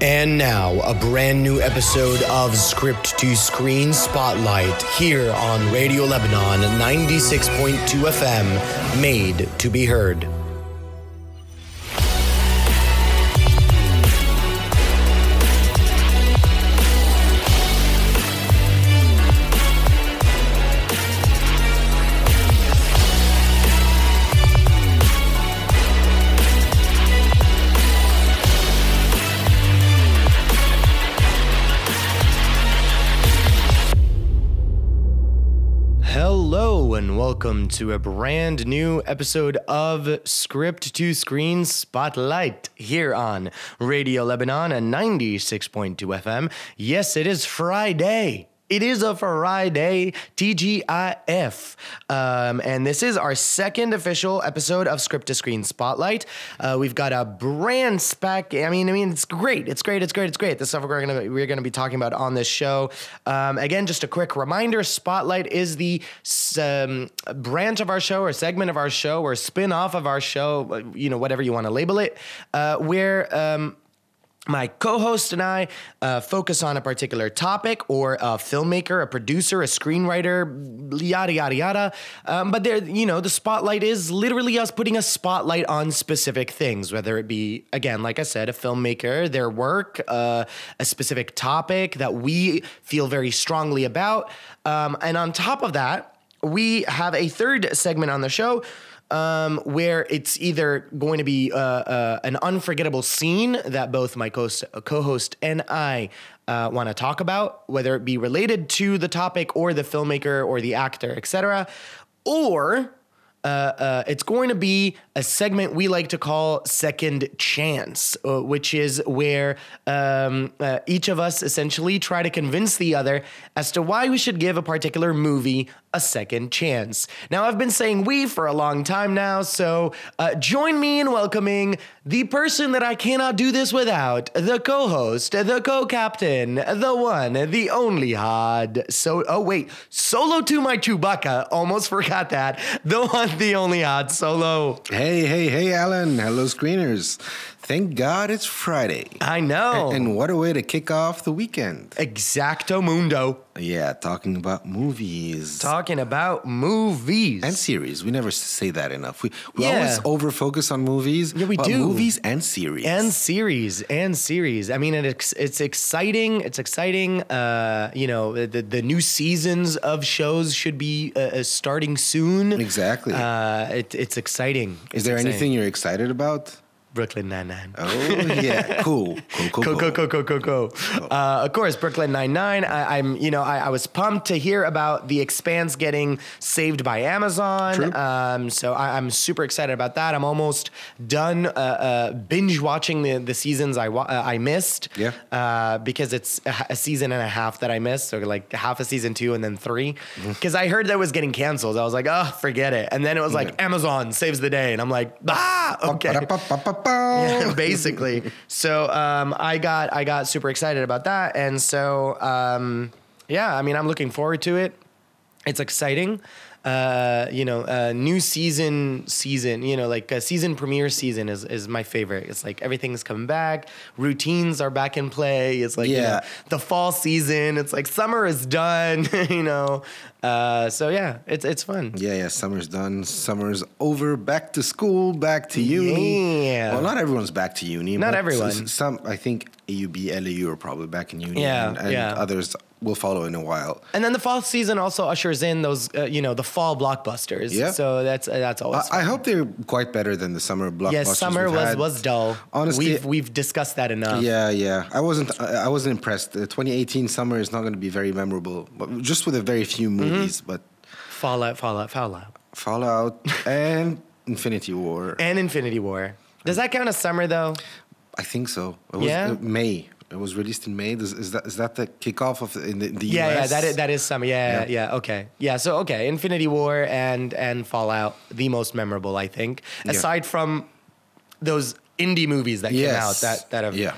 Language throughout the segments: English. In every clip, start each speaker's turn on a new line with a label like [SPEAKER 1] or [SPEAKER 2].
[SPEAKER 1] And now, a brand new episode of Script to Screen Spotlight here on Radio Lebanon 96.2 FM, made to be heard. Welcome to a brand new episode of Script to Screen Spotlight here on Radio Lebanon and 96.2 FM. Yes, it is Friday. It is a Friday, TGIF. Um, and this is our second official episode of Script to Screen Spotlight. Uh, we've got a brand spec. I mean, I mean, it's great. It's great. It's great. It's great. The stuff we're gonna we're gonna be talking about on this show. Um, again, just a quick reminder: Spotlight is the um, branch of our show, or segment of our show, or spin off of our show. You know, whatever you want to label it, uh, where um, my co-host and I uh, focus on a particular topic or a filmmaker, a producer, a screenwriter, yada yada yada. Um, but there, you know, the spotlight is literally us putting a spotlight on specific things, whether it be again, like I said, a filmmaker, their work, uh, a specific topic that we feel very strongly about, um, and on top of that, we have a third segment on the show um, where it's either going to be uh, uh, an unforgettable scene that both my co host and I uh, want to talk about, whether it be related to the topic or the filmmaker or the actor, etc., or uh, uh, it's going to be a segment we like to call Second Chance, uh, which is where um, uh, each of us essentially try to convince the other as to why we should give a particular movie a second chance. Now, I've been saying we for a long time now, so uh, join me in welcoming the person that I cannot do this without the co host, the co captain, the one, the only Had. So, oh, wait, solo to my Chewbacca. Almost forgot that. The one, the only Had Solo.
[SPEAKER 2] Hey, hey, hey, Alan. Hello, screeners. Thank God it's Friday.
[SPEAKER 1] I know.
[SPEAKER 2] And what a way to kick off the weekend.
[SPEAKER 1] Exacto mundo.
[SPEAKER 2] Yeah, talking about movies.
[SPEAKER 1] Talking about movies.
[SPEAKER 2] and series. We never say that enough. We, we
[SPEAKER 1] Yeah.
[SPEAKER 2] always over focus on movies.
[SPEAKER 1] Yeah, we do.
[SPEAKER 2] Movies and series.
[SPEAKER 1] and series and series. I mean, it's it's exciting. It's exciting. Uh, you know, the the new seasons of shows should be uh, uh, starting soon.
[SPEAKER 2] Exactly.
[SPEAKER 1] Uh, it, it's exciting.
[SPEAKER 2] Is
[SPEAKER 1] It's
[SPEAKER 2] there
[SPEAKER 1] exciting.
[SPEAKER 2] anything you're excited about?
[SPEAKER 1] Brooklyn Nine Nine?
[SPEAKER 2] Oh, yeah. Cool. Cool, cool,
[SPEAKER 1] Go
[SPEAKER 2] cool.
[SPEAKER 1] go go go go go! Uh, of course, Brooklyn Nine Nine. I'm, you know, I, I was pumped to hear about The Expanse getting saved by Amazon.
[SPEAKER 2] True.
[SPEAKER 1] Um, so I, I'm super excited about that. I'm almost done uh, uh, binge watching the the seasons I wa- uh, I missed.
[SPEAKER 2] Yeah.
[SPEAKER 1] Uh, because it's a, a season and a half that I missed, so like half a season two and then three.
[SPEAKER 2] Mm-hmm.
[SPEAKER 1] Because I heard that was getting canceled. I was like, oh, forget it. And then it was like
[SPEAKER 2] Yeah.
[SPEAKER 1] Amazon saves the day, and I'm like, ah, okay. Basically. So um, I got I got super excited about that, and so um, yeah, I mean I'm looking forward to it. It's exciting. Uh, you know, uh, new season, season. You know, like a season premiere season is is my favorite. It's like everything's coming back. Routines are back in play. It's like you know,
[SPEAKER 2] Yeah.
[SPEAKER 1] the fall season. It's like summer is done. you know, uh, so yeah, it's it's fun.
[SPEAKER 2] Yeah, yeah. Summer's done. Summer's over. Back to school. Back to uni.
[SPEAKER 1] Yeah.
[SPEAKER 2] Well, not everyone's back to uni.
[SPEAKER 1] Not everyone.
[SPEAKER 2] Some, I think, AUB, LAU are probably back in uni.
[SPEAKER 1] Yeah,
[SPEAKER 2] and, and
[SPEAKER 1] yeah.
[SPEAKER 2] others will follow in a while.
[SPEAKER 1] And then the fall season also ushers in those, uh, you know, the fall blockbusters.
[SPEAKER 2] Yeah.
[SPEAKER 1] So that's uh, that's always.
[SPEAKER 2] I, I hope they're quite better than the summer blockbusters.
[SPEAKER 1] yes, summer was
[SPEAKER 2] had.
[SPEAKER 1] was dull.
[SPEAKER 2] Honestly,
[SPEAKER 1] we've we've discussed that enough.
[SPEAKER 2] Yeah, yeah. I wasn't. I I wasn't impressed. The 2018 summer is not going to be very memorable, but just with a very few
[SPEAKER 1] Mm-hmm.
[SPEAKER 2] Movies. But
[SPEAKER 1] Fallout, Fallout, Fallout,
[SPEAKER 2] Fallout and Infinity War.
[SPEAKER 1] and Infinity War. Does that count as summer though?
[SPEAKER 2] I think so. It was
[SPEAKER 1] Yeah?
[SPEAKER 2] uh, May. It was released in May. Is, is that is that the kickoff of in the, the
[SPEAKER 1] Yeah, yeah,
[SPEAKER 2] US?
[SPEAKER 1] that is, that is summer. Yeah,
[SPEAKER 2] Yeah.
[SPEAKER 1] yeah, okay, yeah. So okay, Infinity War and and Fallout, the most memorable, I think, aside from those indie movies that came
[SPEAKER 2] Yes.
[SPEAKER 1] out that that have
[SPEAKER 2] Yeah.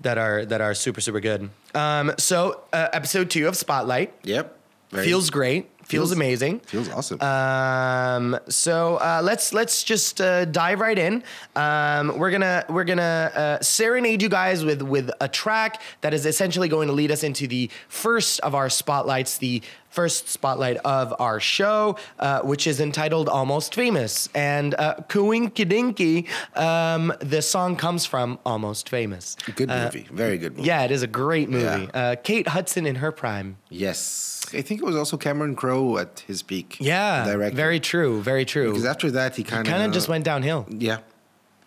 [SPEAKER 1] that are that are super super good. Um, so uh, episode two of Spotlight
[SPEAKER 2] Yep.
[SPEAKER 1] Feels great. Feels,
[SPEAKER 2] Feels-
[SPEAKER 1] amazing.
[SPEAKER 2] Feels awesome.
[SPEAKER 1] Um, so uh, let's let's just uh, dive right in. Um, we're gonna we're gonna uh, serenade you guys with with a track that is essentially going to lead us into the first of our spotlights, the first spotlight of our show, uh, which is entitled "Almost Famous." And uh, Dinky, um, the song comes from "Almost Famous."
[SPEAKER 2] good movie. Very good movie.
[SPEAKER 1] Yeah, it is a great movie.
[SPEAKER 2] Yeah.
[SPEAKER 1] Uh, Kate Hudson in her prime.
[SPEAKER 2] Yes. I think it was also Cameron Crowe at his peak.
[SPEAKER 1] Yeah,
[SPEAKER 2] Director.
[SPEAKER 1] very true, very true.
[SPEAKER 2] Because after that, he kind of
[SPEAKER 1] Kind of just went downhill.
[SPEAKER 2] Yeah.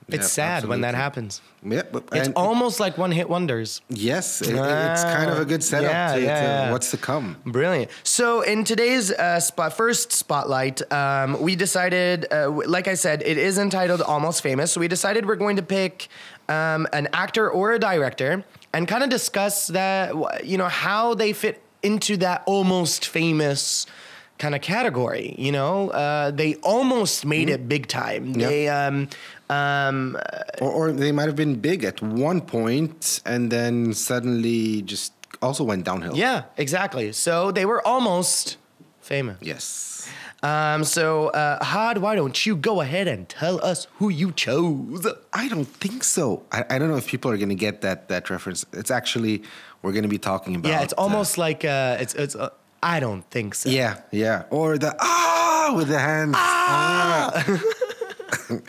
[SPEAKER 1] It's
[SPEAKER 2] Yeah,
[SPEAKER 1] sad when that
[SPEAKER 2] absolutely.
[SPEAKER 1] happens.
[SPEAKER 2] Yeah,
[SPEAKER 1] It's almost like one hit wonders.
[SPEAKER 2] yes, it, it's kind of a good setup
[SPEAKER 1] Yeah,
[SPEAKER 2] to,
[SPEAKER 1] yeah,
[SPEAKER 2] to what's to come.
[SPEAKER 1] Brilliant. So in today's uh, spot, first spotlight, um, we decided, uh, like I said, it is entitled "Almost Famous." So we decided we're going to pick um, an actor or a director and kind of discuss that, you know, how they fit into that almost famous kind of category. You know, uh, they almost made it big time.
[SPEAKER 2] Mm-hmm.
[SPEAKER 1] They. Um, um,
[SPEAKER 2] Or, or they might have been big at one point and then suddenly just also went downhill.
[SPEAKER 1] yeah, exactly. So they were almost famous.
[SPEAKER 2] Yes.
[SPEAKER 1] Um, so, uh, Had, why don't you go ahead and tell us who you chose?
[SPEAKER 2] I don't think so. I, I don't know if people are going to get that that reference. It's actually we're going to be talking about.
[SPEAKER 1] Yeah, it's
[SPEAKER 2] uh,
[SPEAKER 1] almost like uh, it's it's. Uh, I don't think so.
[SPEAKER 2] yeah, yeah. Or the ah with the hands. Ah.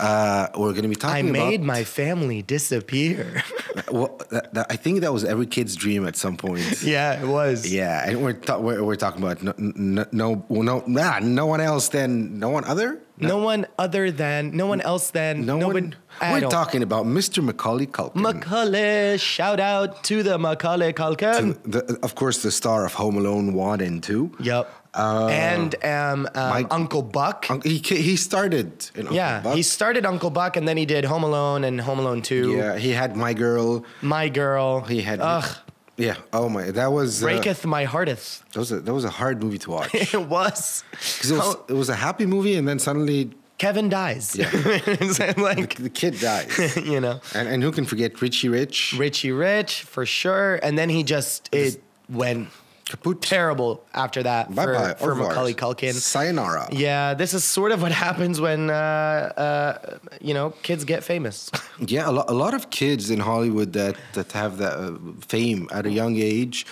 [SPEAKER 2] uh, we're going to be talking.
[SPEAKER 1] About I made
[SPEAKER 2] about.
[SPEAKER 1] my family disappear.
[SPEAKER 2] Well, that, that, I think that was every kid's dream at some point.
[SPEAKER 1] yeah, it was.
[SPEAKER 2] Yeah, and we're, ta- we're we're talking about no no no no, nah, no one else than no one other.
[SPEAKER 1] No one other than no one else than
[SPEAKER 2] No
[SPEAKER 1] no
[SPEAKER 2] one. We're talking about Mr. Macaulay Culkin.
[SPEAKER 1] Macaulay, shout out to the Macaulay Culkin.
[SPEAKER 2] the, of course, the star of Home Alone one and two.
[SPEAKER 1] Yep. And um, um,
[SPEAKER 2] Mike-
[SPEAKER 1] Uncle Buck.
[SPEAKER 2] Un- He he started in Uncle
[SPEAKER 1] yeah,
[SPEAKER 2] Buck.
[SPEAKER 1] he started Uncle Buck, and then he did Home Alone and Home Alone Two.
[SPEAKER 2] yeah he had My Girl.
[SPEAKER 1] My Girl.
[SPEAKER 2] He had
[SPEAKER 1] Ugh,
[SPEAKER 2] yeah. Oh my, that was uh,
[SPEAKER 1] breaketh my hearteth.
[SPEAKER 2] that was a, that was a hard movie to watch
[SPEAKER 1] it was.
[SPEAKER 2] 'Cause it was
[SPEAKER 1] Oh,
[SPEAKER 2] it was a happy movie and then suddenly
[SPEAKER 1] Kevin dies.
[SPEAKER 2] Yeah.
[SPEAKER 1] It's like
[SPEAKER 2] the kid dies.
[SPEAKER 1] you know,
[SPEAKER 2] and and who can forget Richie Rich?
[SPEAKER 1] Richie Rich for sure, and then he just it went
[SPEAKER 2] Kaput.
[SPEAKER 1] terrible after that
[SPEAKER 2] Bye
[SPEAKER 1] for,
[SPEAKER 2] bye.
[SPEAKER 1] for Macaulay Culkin.
[SPEAKER 2] Sayonara.
[SPEAKER 1] Yeah, this is sort of what happens when uh, uh, you know kids get famous.
[SPEAKER 2] Yeah, a, lo- a lot of kids in Hollywood that that have that uh, fame at a young age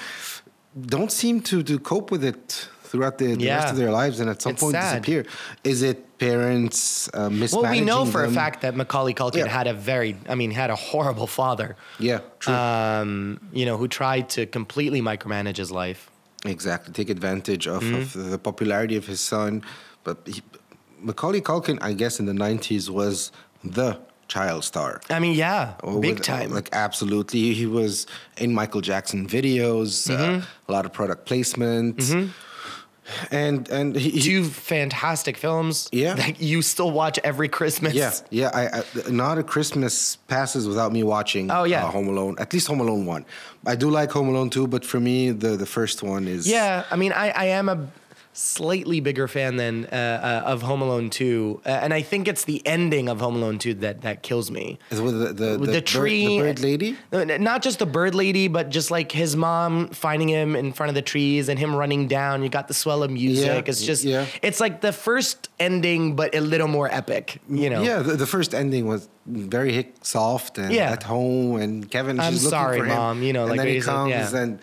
[SPEAKER 2] don't seem to to cope with it throughout the, the
[SPEAKER 1] Yeah.
[SPEAKER 2] rest of their lives, and at some
[SPEAKER 1] It's
[SPEAKER 2] point
[SPEAKER 1] sad.
[SPEAKER 2] disappear. Is it parents uh,
[SPEAKER 1] well, we know for a fact that Macaulay Culkin
[SPEAKER 2] Yeah.
[SPEAKER 1] had a very, I mean, had a horrible father.
[SPEAKER 2] Yeah, true.
[SPEAKER 1] Um, you know, who tried to completely micromanage his life.
[SPEAKER 2] exactly. Take advantage of,
[SPEAKER 1] Mm-hmm.
[SPEAKER 2] of the popularity of his son, but he, Macaulay Culkin, I guess, in the '90s was the child star.
[SPEAKER 1] I mean, yeah,
[SPEAKER 2] Or
[SPEAKER 1] big time.
[SPEAKER 2] Like absolutely, he was in Michael Jackson videos,
[SPEAKER 1] Mm-hmm.
[SPEAKER 2] uh, a lot of product placement, and and he, he-
[SPEAKER 1] two fantastic films.
[SPEAKER 2] Yeah.
[SPEAKER 1] That you still watch every Christmas.
[SPEAKER 2] yeah yeah. I, I not a Christmas passes without me watching.
[SPEAKER 1] Oh, yeah.
[SPEAKER 2] uh, Home Alone. At least Home Alone one. I do like Home Alone two, but for me, the the first one is
[SPEAKER 1] Yeah. I mean, I, I am a slightly bigger fan than uh, uh, of Home Alone 2. Uh, and I think it's the ending of Home Alone 2 that, that kills me.
[SPEAKER 2] Is with the the, the,
[SPEAKER 1] the tree,
[SPEAKER 2] bird, the bird lady.
[SPEAKER 1] Not just the bird lady, but just like his mom finding him in front of the trees and him running down. You got the swell of music.
[SPEAKER 2] Yeah,
[SPEAKER 1] it's just,
[SPEAKER 2] yeah.
[SPEAKER 1] it's like the first ending, but a little more epic. You know.
[SPEAKER 2] Yeah, the, the first ending was very soft and
[SPEAKER 1] Yeah.
[SPEAKER 2] at home, and Kevin.
[SPEAKER 1] I'm sorry,
[SPEAKER 2] for him,
[SPEAKER 1] Mom, you know,
[SPEAKER 2] and
[SPEAKER 1] like
[SPEAKER 2] then he comes
[SPEAKER 1] yeah.
[SPEAKER 2] and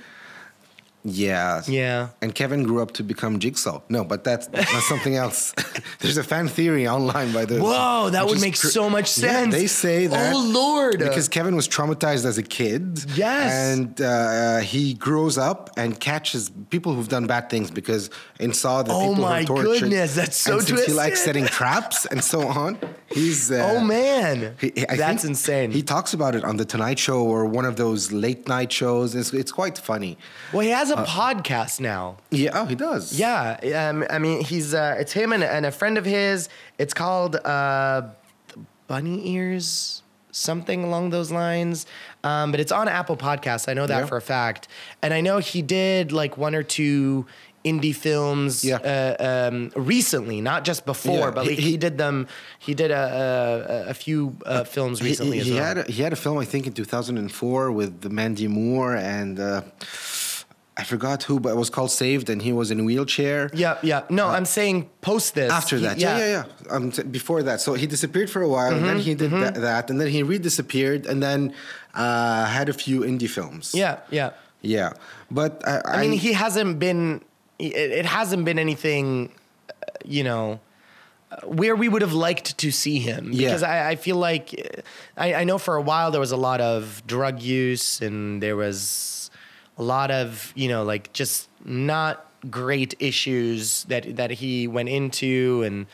[SPEAKER 2] yeah,
[SPEAKER 1] Yeah.
[SPEAKER 2] And Kevin grew up to become Jigsaw. No, but that's that's something else. There's a fan theory online by the.
[SPEAKER 1] Whoa, that would make
[SPEAKER 2] cr-
[SPEAKER 1] so much sense.
[SPEAKER 2] Yeah, they say that.
[SPEAKER 1] Oh, Lord.
[SPEAKER 2] Because Kevin was traumatized as a kid.
[SPEAKER 1] Yes.
[SPEAKER 2] And uh, he grows up and catches people who've done bad things because in Saw the
[SPEAKER 1] Oh
[SPEAKER 2] people
[SPEAKER 1] my
[SPEAKER 2] were tortured.
[SPEAKER 1] goodness, that's so
[SPEAKER 2] and since he likes setting traps and so on. He's. Uh,
[SPEAKER 1] Oh, man.
[SPEAKER 2] he-
[SPEAKER 1] That's insane.
[SPEAKER 2] He talks about it on the Tonight Show or one of those late night shows. It's, it's quite funny.
[SPEAKER 1] well, he has a
[SPEAKER 2] Uh,
[SPEAKER 1] podcast now.
[SPEAKER 2] Yeah, oh, he does.
[SPEAKER 1] Yeah, um, I mean, he's uh, it's him and, and a friend of his. It's called uh, Bunny Ears, something along those lines. Um, but it's on Apple Podcasts. I know that
[SPEAKER 2] Yeah.
[SPEAKER 1] for a fact, and I know he did like one or two indie films
[SPEAKER 2] Yeah.
[SPEAKER 1] uh, um, recently, not just before,
[SPEAKER 2] Yeah,
[SPEAKER 1] but
[SPEAKER 2] he-
[SPEAKER 1] like, he, did them. He did a a, a few uh, films recently
[SPEAKER 2] he,
[SPEAKER 1] as
[SPEAKER 2] he
[SPEAKER 1] well.
[SPEAKER 2] had a, he had a film I think in 2004 with the Mandy Moore and uh, I forgot who, but it was called Saved, and he was in a wheelchair.
[SPEAKER 1] Yeah, yeah. No, I'm saying post this.
[SPEAKER 2] After
[SPEAKER 1] he-
[SPEAKER 2] that, yeah, yeah, yeah. Um, t- before that, so he disappeared for a while, and then
[SPEAKER 1] Mm-hmm,
[SPEAKER 2] he did that, and then he re-disappeared, and then uh, had a few indie films.
[SPEAKER 1] Yeah, yeah.
[SPEAKER 2] yeah. But I,
[SPEAKER 1] I mean, he hasn't been. It, it hasn't been anything, uh, you know, uh, where we would have liked to see him.
[SPEAKER 2] Yeah.
[SPEAKER 1] Because I, I feel like, uh, I, I know for a while there was a lot of drug use and there was a lot of you know like just not great issues that that he went into and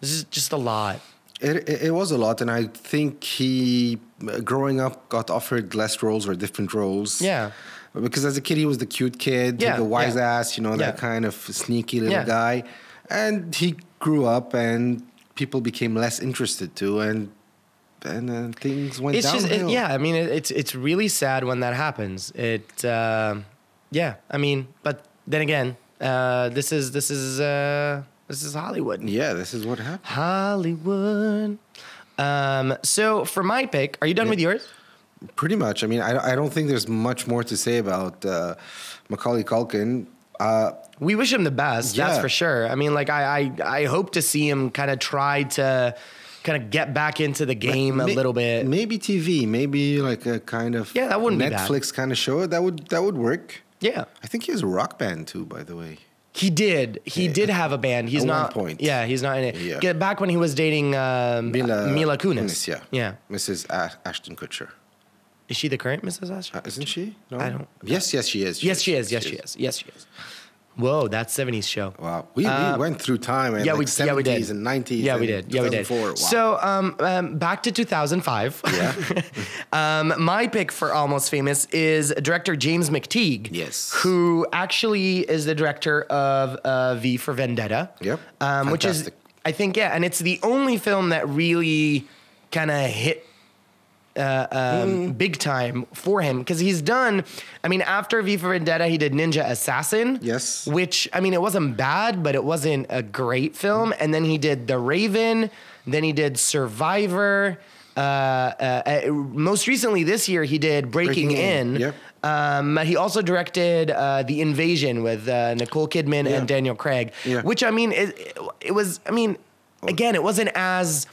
[SPEAKER 1] this is just, a lot.
[SPEAKER 2] It, it, was a lot, and I think he, growing up, got offered less roles or different roles.
[SPEAKER 1] Yeah.
[SPEAKER 2] Because as a kid, he was the cute kid,
[SPEAKER 1] Yeah,
[SPEAKER 2] the wise
[SPEAKER 1] yeah.
[SPEAKER 2] ass, you know, that
[SPEAKER 1] Yeah.
[SPEAKER 2] kind of sneaky little guy. And he grew up, and people became less interested too, and and then things went
[SPEAKER 1] it's just
[SPEAKER 2] downhill.
[SPEAKER 1] it, yeah i mean it, it's it's really sad when that happens it uh, yeah i mean but then again uh, this is this is uh, this is hollywood
[SPEAKER 2] Yeah, this is what happened.
[SPEAKER 1] hollywood um, so for my pick are you done with yours
[SPEAKER 2] Pretty much. I mean, I, I don't think there's much more to say about uh, Macaulay Culkin. Uh,
[SPEAKER 1] we wish him the best that's
[SPEAKER 2] Yeah.
[SPEAKER 1] for sure i mean like i i, I hope to see him kind of try to kind of get back into the game a
[SPEAKER 2] May-
[SPEAKER 1] little bit
[SPEAKER 2] Maybe TV, maybe like a kind of
[SPEAKER 1] Yeah, that wouldn't.
[SPEAKER 2] Netflix kind of show. That would that would work.
[SPEAKER 1] yeah
[SPEAKER 2] I think he has a rock band too, by the way.
[SPEAKER 1] He did. He
[SPEAKER 2] Yeah.
[SPEAKER 1] did have a band. He's
[SPEAKER 2] At
[SPEAKER 1] not.
[SPEAKER 2] point.
[SPEAKER 1] Yeah, he's not in it.
[SPEAKER 2] Yeah.
[SPEAKER 1] Get back when he was dating um,
[SPEAKER 2] Mila,
[SPEAKER 1] Mila Kunis.
[SPEAKER 2] yeah,
[SPEAKER 1] Yeah.
[SPEAKER 2] Mrs. Ashton Kutcher,
[SPEAKER 1] Is she the current Mrs. Ashton?
[SPEAKER 2] uh, isn't she? No,
[SPEAKER 1] I don't-
[SPEAKER 2] Yes, yes, she is.
[SPEAKER 1] yes, she is. Yes, she is. Yes, she is. Whoa, that's '70s show.
[SPEAKER 2] Wow, we,
[SPEAKER 1] Uh,
[SPEAKER 2] we went through time. And
[SPEAKER 1] Yeah,
[SPEAKER 2] like
[SPEAKER 1] we
[SPEAKER 2] 70s
[SPEAKER 1] yeah we did.
[SPEAKER 2] and 90s.
[SPEAKER 1] Yeah, we did. Yeah, we did.
[SPEAKER 2] Wow.
[SPEAKER 1] So, um, um, back to 2005.
[SPEAKER 2] Yeah.
[SPEAKER 1] um, my pick for Almost Famous is director James McTeigue.
[SPEAKER 2] Yes.
[SPEAKER 1] Who actually is the director of uh, V for Vendetta.
[SPEAKER 2] Yep.
[SPEAKER 1] Um, which is, I think, yeah, and it's the only film that really kind of hit uh, um,
[SPEAKER 2] Mm.
[SPEAKER 1] big time for him because he's done. I mean, after V for Vendetta, he did Ninja Assassin.
[SPEAKER 2] Yes.
[SPEAKER 1] Which I mean, it wasn't bad, but it wasn't a great film. And then he did The Raven. Then he did Survivor. Uh, uh, uh, most recently this year, he did Breaking,
[SPEAKER 2] Breaking In,
[SPEAKER 1] In.
[SPEAKER 2] yep.
[SPEAKER 1] Um, he also directed uh, The Invasion with uh, Nicole Kidman
[SPEAKER 2] Yeah.
[SPEAKER 1] and Daniel Craig.
[SPEAKER 2] Yeah.
[SPEAKER 1] Which I mean, it, it was. I mean, again, it wasn't as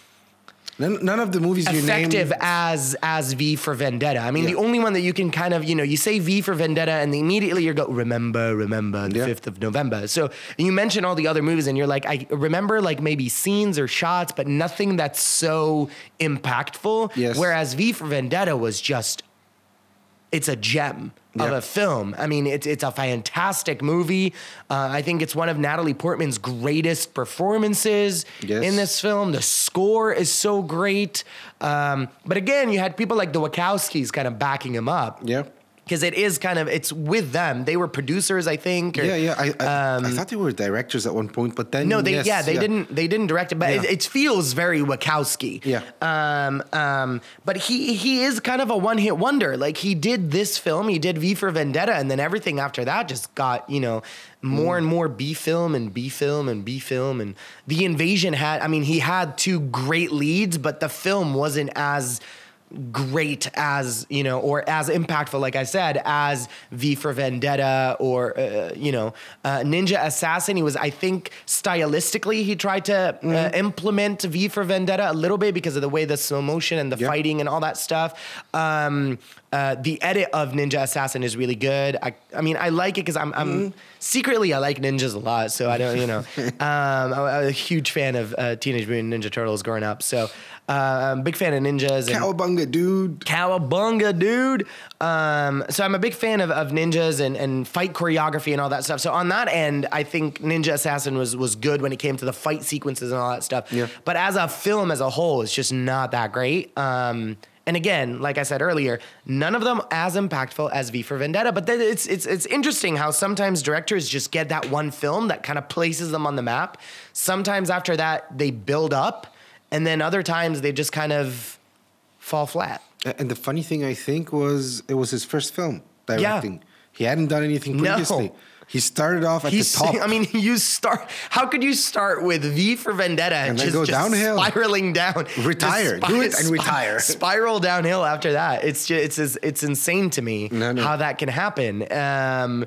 [SPEAKER 2] none, none of the movies you
[SPEAKER 1] effective
[SPEAKER 2] named.
[SPEAKER 1] as as V for Vendetta. I mean,
[SPEAKER 2] Yeah.
[SPEAKER 1] the only one that you can kind of you know you say V for Vendetta and immediately you go remember remember the
[SPEAKER 2] Yeah.
[SPEAKER 1] fifth of November. So you mention all the other movies and you're like I remember like maybe scenes or shots, but nothing that's so impactful.
[SPEAKER 2] Yes.
[SPEAKER 1] Whereas V for Vendetta was just it's a gem of
[SPEAKER 2] Yeah.
[SPEAKER 1] a film. I mean, it's it's a fantastic movie. Uh, I think it's one of Natalie Portman's greatest performances
[SPEAKER 2] Yes.
[SPEAKER 1] in this film. The score is so great. Um, but again, you had people like the Wachowskis kind of backing him up.
[SPEAKER 2] Yeah.
[SPEAKER 1] Because it is kind of it's with them. They were producers, I think. or-
[SPEAKER 2] Yeah, yeah. I, I, I thought they were directors at one point, but then
[SPEAKER 1] Um, no, they
[SPEAKER 2] yes,
[SPEAKER 1] yeah they didn't they didn't direct it, but it, it feels very Wachowski.
[SPEAKER 2] Yeah.
[SPEAKER 1] Um. Um. But he he is kind of a one hit wonder. Like he did this film, he did V for Vendetta, and then everything after that just got you know more
[SPEAKER 2] Mm.
[SPEAKER 1] and more B film and B film and B film and the invasion had. I mean, he had two great leads, but the film wasn't as great as you know or as impactful like i said as v for vendetta or uh, you know uh, ninja assassin he was i think stylistically he tried to
[SPEAKER 2] Mm-hmm.
[SPEAKER 1] uh, implement v for vendetta a little bit because of the way the slow motion and the
[SPEAKER 2] Yeah.
[SPEAKER 1] fighting and all that stuff um, uh, the edit of ninja assassin is really good i, I mean i like it because i'm, I'm
[SPEAKER 2] Mm-hmm.
[SPEAKER 1] secretly i like ninjas a lot so i don't you know um, I'm, I'm a huge fan of uh, teenage mutant ninja turtles growing up so uh, i'm a big fan of ninjas and,
[SPEAKER 2] Cowabunga, dude.
[SPEAKER 1] Cowabunga, dude. Um, so I'm a big fan of, of ninjas and, and fight choreography and all that stuff. So on that end, I think Ninja Assassin was was good when it came to the fight sequences and all that stuff.
[SPEAKER 2] Yeah.
[SPEAKER 1] But as a film as a whole, it's just not that great. Um, and again, like I said earlier, none of them as impactful as V for Vendetta. But then it's it's it's interesting how sometimes directors just get that one film that kind of places them on the map. Sometimes after that they build up, and then other times they just kind of fall flat.
[SPEAKER 2] And the funny thing, I think, was it was his first film directing. Yeah. He hadn't done anything previously. No. He started off at
[SPEAKER 1] He's,
[SPEAKER 2] the top.
[SPEAKER 1] I mean, you start. How could you start with V for Vendetta and, just,
[SPEAKER 2] go
[SPEAKER 1] just
[SPEAKER 2] downhill.
[SPEAKER 1] spiraling down?
[SPEAKER 2] Retire.
[SPEAKER 1] Just
[SPEAKER 2] Do it and retire.
[SPEAKER 1] Spiral downhill after that. It's just, it's it's it's insane to me
[SPEAKER 2] No, no.
[SPEAKER 1] how that can happen. Um,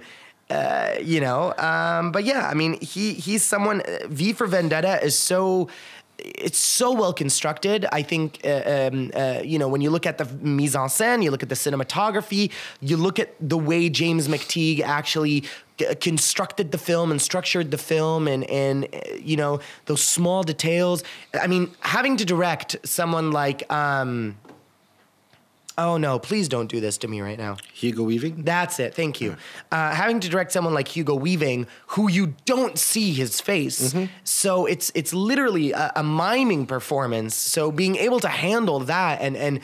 [SPEAKER 1] Uh, you know, um, but yeah, I mean, he he's someone. uh, V for Vendetta is so. It's so well constructed. I think, uh, um, uh, you know, when you look at the mise en scène, you look at the cinematography, you look at the way James McTeigue actually constructed the film and structured the film, and and uh, you know those small details. I mean, having to direct someone like, um, oh no, please don't do this to me right now.
[SPEAKER 2] Hugo Weaving.
[SPEAKER 1] That's it. Thank you. Uh, having to direct someone like Hugo Weaving, who you don't see his face, so it's it's literally a, a miming performance. So being able to handle that and and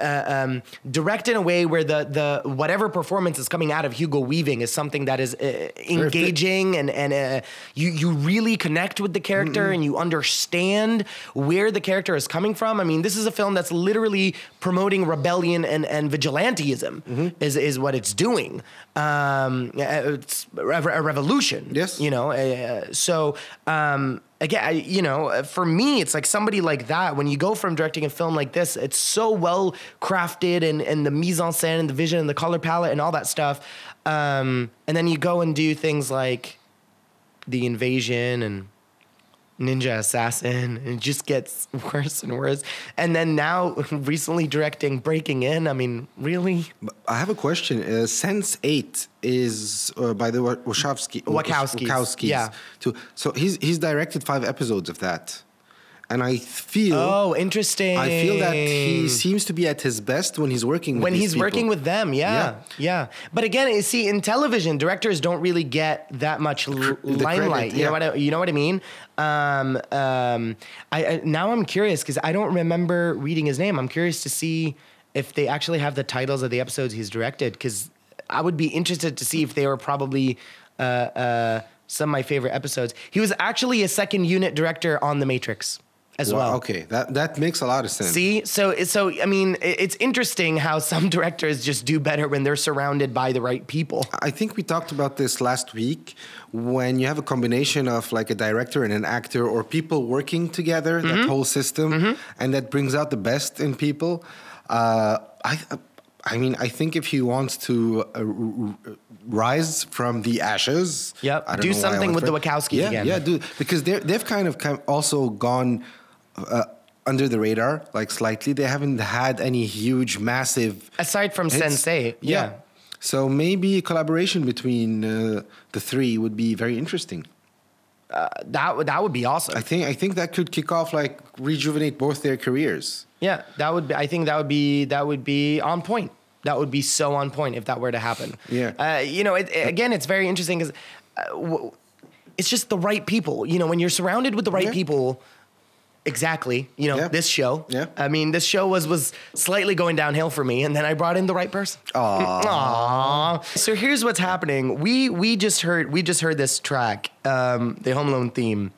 [SPEAKER 1] uh, um, direct in a way where the the whatever performance is coming out of Hugo Weaving is something that is uh, engaging and and uh, you you really connect with the character and you understand where the character is coming from. I mean, this is a film that's literally promoting rebellion and and vigilantism is is what it's doing. Um, it's a, a revolution.
[SPEAKER 2] Yes.
[SPEAKER 1] you know. Uh, so. Um, Again, I, you know, for me, it's like somebody like that. When you go from directing a film like this, it's so well crafted, and and the mise en scène, and the vision, and the color palette, and all that stuff. Um, and then you go and do things like the invasion and Ninja Assassin, and it just gets worse and worse. And then now, recently directing Breaking In. I mean, really?
[SPEAKER 2] I have a question. Uh, Sense8 is uh, by the Wa- Wachowski.
[SPEAKER 1] Wachowskis,
[SPEAKER 2] Wachowskis.
[SPEAKER 1] yeah.
[SPEAKER 2] Too. So he's he's directed five episodes of that, and I feel.
[SPEAKER 1] Oh, interesting.
[SPEAKER 2] I feel that he seems to be at his best when he's working with
[SPEAKER 1] when he's
[SPEAKER 2] people.
[SPEAKER 1] working with them, yeah, yeah, But again, you see, in television, directors don't really get that much l-
[SPEAKER 2] credit,
[SPEAKER 1] limelight. you know what I, you know what I mean? Um, um, I, I now I'm curious because I don't remember reading his name. I'm curious to see if they actually have the titles of the episodes he's directed because I would be interested to see if they were probably. Uh, uh, some of my favorite episodes. He was actually a second unit director on The Matrix as
[SPEAKER 2] Well,
[SPEAKER 1] well.
[SPEAKER 2] okay, that that makes a lot of sense.
[SPEAKER 1] See, so so I mean, it's interesting how some directors just do better when they're surrounded by the right people.
[SPEAKER 2] I think we talked about this last week when you have a combination of like a director and an actor or people working together,
[SPEAKER 1] Mm-hmm.
[SPEAKER 2] that whole system, and that brings out the best in people. Uh, I, I mean, I think if he wants to uh, rise from the ashes,
[SPEAKER 1] Yep, do something with the
[SPEAKER 2] it.
[SPEAKER 1] Wachowskis
[SPEAKER 2] yeah,
[SPEAKER 1] again.
[SPEAKER 2] Yeah, do because they're, they've kind of also gone. Uh, under the radar, like slightly, they haven't had any huge, massive
[SPEAKER 1] Aside from
[SPEAKER 2] It's-
[SPEAKER 1] Sense8, yeah.
[SPEAKER 2] So maybe a collaboration between uh, the three would be very interesting.
[SPEAKER 1] that would that would be awesome.
[SPEAKER 2] I think I think that could kick off like rejuvenate both their careers.
[SPEAKER 1] yeah, that would be. I think that would be that would be on point. That would be so on point if that were to happen.
[SPEAKER 2] Yeah.
[SPEAKER 1] Uh, you know, it, it- again, it's very interesting because uh, w- it's just the right people. You know, when you're surrounded with the right
[SPEAKER 2] Yeah.
[SPEAKER 1] people. Exactly. You know,
[SPEAKER 2] Yeah.
[SPEAKER 1] this show.
[SPEAKER 2] Yeah.
[SPEAKER 1] I mean, this show was was slightly going downhill for me, and then I brought in the right person.
[SPEAKER 2] Aww.
[SPEAKER 1] Aww. So here's what's happening. We we just heard we just heard this track, um, the Home Alone theme,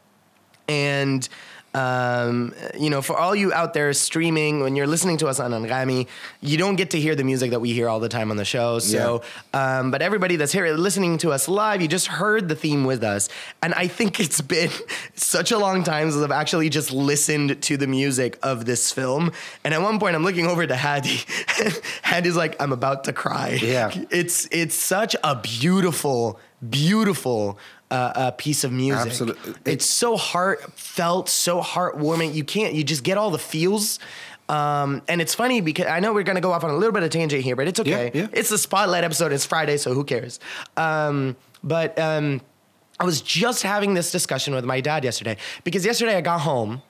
[SPEAKER 1] and um, you know, for all you out there streaming, when you're listening to us on Anghami, you don't get to hear the music that we hear all the time on the show. So, um, but everybody that's here listening to us live, you just heard the theme with us, and I think it's been such a long time since I've actually just listened to the music of this film. And at one point, I'm looking over to Hadi, Hadi's like, "I'm about to cry."
[SPEAKER 2] Yeah.
[SPEAKER 1] it's it's such a beautiful, beautiful. Uh, uh, piece of music.
[SPEAKER 2] Absolutely.
[SPEAKER 1] It's so heartfelt, so heartwarming. You can't, you just get all the feels. Um, and it's funny because I know we're going to go off on a little bit of tangent here, but it's okay.
[SPEAKER 2] Yeah, yeah.
[SPEAKER 1] It's the spotlight episode. It's Friday, so who cares? Um, but um, I was just having this discussion with my dad yesterday because yesterday I got home.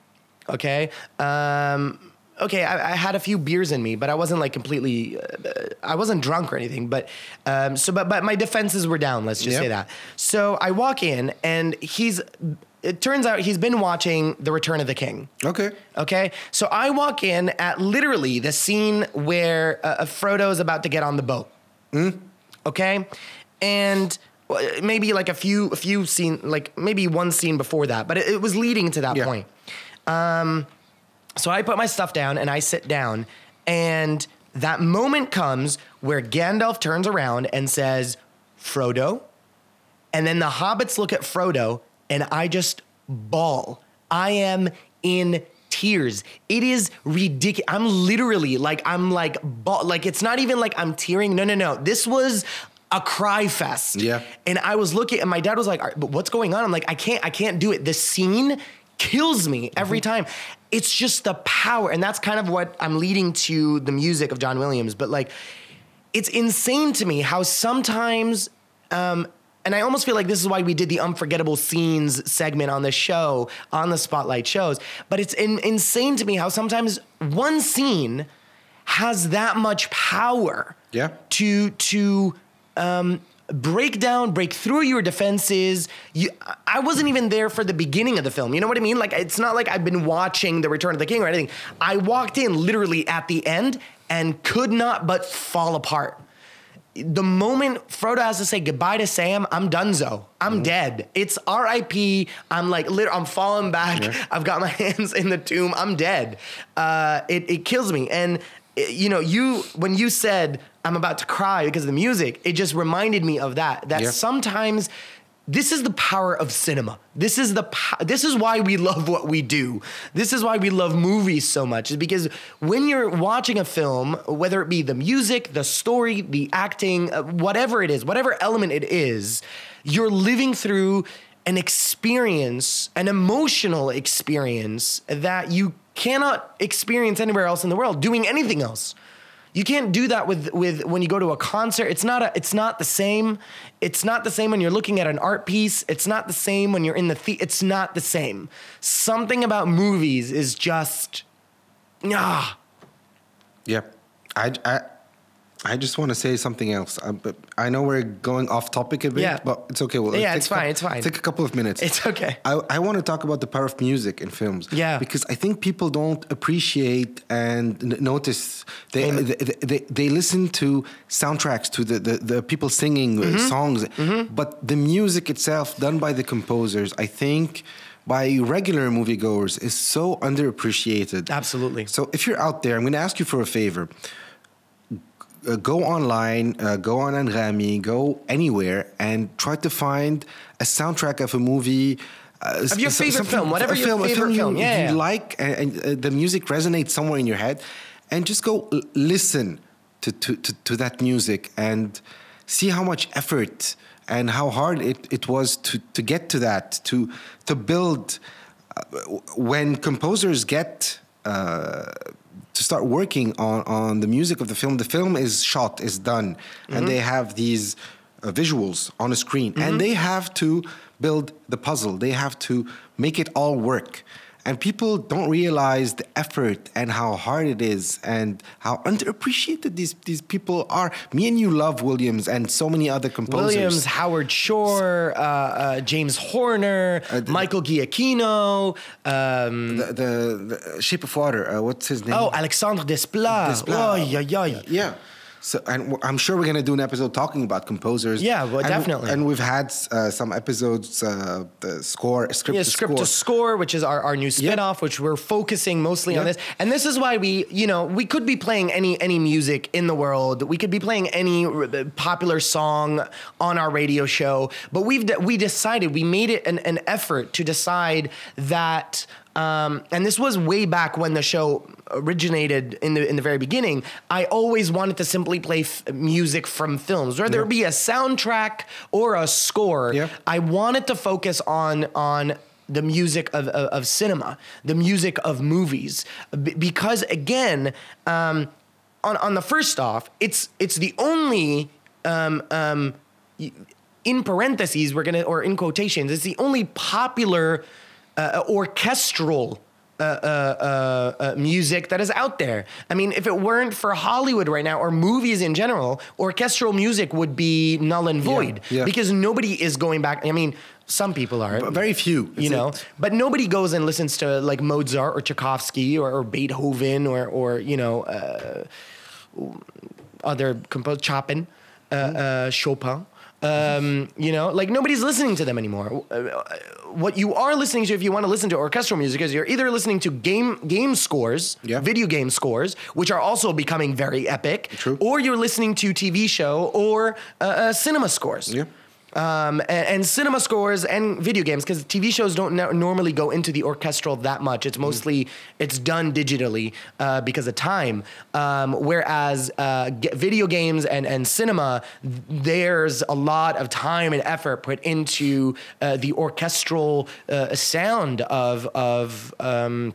[SPEAKER 1] Okay. Um, okay, I, I had a few beers in me, but I wasn't like completely. Uh, I wasn't drunk or anything. But um, so, but but my defenses were down. Let's just say that. So I walk in, and he's. It turns out he's been watching The Return of the King.
[SPEAKER 2] Okay.
[SPEAKER 1] Okay, so I walk in at literally the scene where uh, is about to get on the boat. Okay, and maybe like a few, a few scene, like maybe one scene before that, but it, it was leading to that
[SPEAKER 2] Yeah.
[SPEAKER 1] point. Um, so I put my stuff down and I sit down, and that moment comes where Gandalf turns around and says, "Frodo," and then the hobbits look at Frodo, and I just bawl. I am in tears. It is ridiculous. I'm literally like, I'm like, bawl- like it's not even like I'm tearing. No, no, no. This was a cry fest.
[SPEAKER 2] Yeah.
[SPEAKER 1] And I was looking, and my dad was like, "All right, "But what's going on?" I'm like, "I can't, I can't do it." The scene kills me every
[SPEAKER 2] Mm-hmm.
[SPEAKER 1] time. It's just the power, and that's kind of what I'm leading to the music of John Williams. But like, it's insane to me how sometimes. Um, and I almost feel like this is why we did the unforgettable scenes segment on the show, on the spotlight shows. But it's in, insane to me how sometimes one scene has that much power
[SPEAKER 2] Yeah.
[SPEAKER 1] to to um, break down, break through your defenses. You, I wasn't even there for the beginning of the film. You know what I mean? Like it's not like I've been watching The Return of the King or anything. I walked in literally at the end and could not but fall apart. The moment Frodo has to say goodbye to Sam, I'm donezo. I'm dead. It's R.I.P. I'm like, lit- I'm falling back. I've got my hands in the tomb. I'm dead. Uh, it, it kills me. And you know, you when you said I'm about to cry because of the music, it just reminded me of that. That
[SPEAKER 2] Yeah.
[SPEAKER 1] sometimes this is the power of cinema. This is the po- this is why we love what we do. This is why we love movies so much. Is because when you're watching a film, whether it be the music, the story, the acting, uh, whatever it is, whatever element it is, you're living through an experience, an emotional experience that you cannot experience anywhere else in the world doing anything else. You can't do that with with when you go to a concert. It's not a, it's not the same. It's not the same when you're looking at an art piece. It's not the same when you're in the the- it's not the same. Something about movies is just ah.
[SPEAKER 2] Yeah, I, I, I just want to say something else. Uh, but I know we're going off topic a bit,
[SPEAKER 1] Yeah.
[SPEAKER 2] but it's okay. Well,
[SPEAKER 1] Yeah, it's fine, it's fine.
[SPEAKER 2] Take a couple of minutes.
[SPEAKER 1] It's okay.
[SPEAKER 2] I, I want to talk about the power of music in films.
[SPEAKER 1] Yeah.
[SPEAKER 2] because I think people don't appreciate and notice. They,
[SPEAKER 1] Amen.
[SPEAKER 2] they, they they listen to soundtracks to the the, the people singing uh,
[SPEAKER 1] Mm-hmm.
[SPEAKER 2] songs, but the music itself, done by the composers, I think. By regular moviegoers is so underappreciated.
[SPEAKER 1] Absolutely.
[SPEAKER 2] So if you're out there, I'm going to ask you for a favor. Uh, go online, uh, go on Anghami, go anywhere, and try to find a soundtrack of a movie. Uh,
[SPEAKER 1] Of your favorite film, whatever your
[SPEAKER 2] film,
[SPEAKER 1] favorite
[SPEAKER 2] film
[SPEAKER 1] film,
[SPEAKER 2] you,
[SPEAKER 1] yeah,
[SPEAKER 2] you
[SPEAKER 1] yeah.
[SPEAKER 2] like, and, and uh, the music resonates somewhere in your head, and just go listen to, to, to, to that music and see how much effort and how hard it, it was to, to get to that, to, to build. Uh, when composers get uh, to start working on, on the music of the film, the film is shot, is done, and they have these uh, visuals on a screen, and they have to build the puzzle. They have to make it all work. And people don't realize the effort and how hard it is and how underappreciated these, these people are. Me and you love Williams and so many other composers.
[SPEAKER 1] Williams, Howard Shore, uh, uh, James Horner,
[SPEAKER 2] Uh, the-
[SPEAKER 1] Michael Giacchino, um,
[SPEAKER 2] The, the, the Shape of Water, uh, what's his name?
[SPEAKER 1] oh Alexandre Desplat.
[SPEAKER 2] Desplat.
[SPEAKER 1] Oh yeah yeah.
[SPEAKER 2] Yeah. So, and I'm sure we're going to do an episode talking about composers.
[SPEAKER 1] Yeah, well,
[SPEAKER 2] And-
[SPEAKER 1] definitely.
[SPEAKER 2] And we've had uh, some episodes, uh, the score, script
[SPEAKER 1] yeah,
[SPEAKER 2] to
[SPEAKER 1] script
[SPEAKER 2] score.
[SPEAKER 1] to score, which is our, our new spinoff, which we're focusing mostly on this. And this is why we, you know, we could be playing any any music in the world. We could be playing any r- popular song on our radio show, but we've de- we decided we made it an, an effort to decide that um, and this was way back when the show originated in the in the very beginning. I always wanted to simply play f- music from films, whether it be a soundtrack or a score.
[SPEAKER 2] Yeah.
[SPEAKER 1] I wanted to focus on on the music of, of, of cinema, the music of movies, B- because again, um, on on the first off, it's it's the only um, um, in parentheses we're gonna or in quotations, it's the only popular uh, orchestral. Uh, uh, uh, uh, music that is out there. I mean, if it weren't for Hollywood right now or movies in general, orchestral music would be null and void
[SPEAKER 2] yeah.
[SPEAKER 1] because nobody is going back. I mean, some people are,
[SPEAKER 2] But very few.
[SPEAKER 1] you know,
[SPEAKER 2] a-
[SPEAKER 1] but nobody goes and listens to like Mozart or Tchaikovsky or, or Beethoven or or you know uh, other composers, Chopin, uh, uh, Chopin. Um, you know, like nobody's listening to them anymore. Uh, What you are listening to, if you want to listen to orchestral music, is you're either listening to game game scores,
[SPEAKER 2] Yeah.
[SPEAKER 1] video game scores, which are also becoming very epic,
[SPEAKER 2] True.
[SPEAKER 1] or you're listening to TV show or uh, uh, cinema scores.
[SPEAKER 2] Yeah.
[SPEAKER 1] Um, and, and cinema scores and video games because TV shows don't no- normally go into the orchestral that much. It's mostly it's done digitally uh, because of time. Um, whereas uh, g- video games and and cinema, there's a lot of time and effort put into uh, the orchestral uh, sound of of um,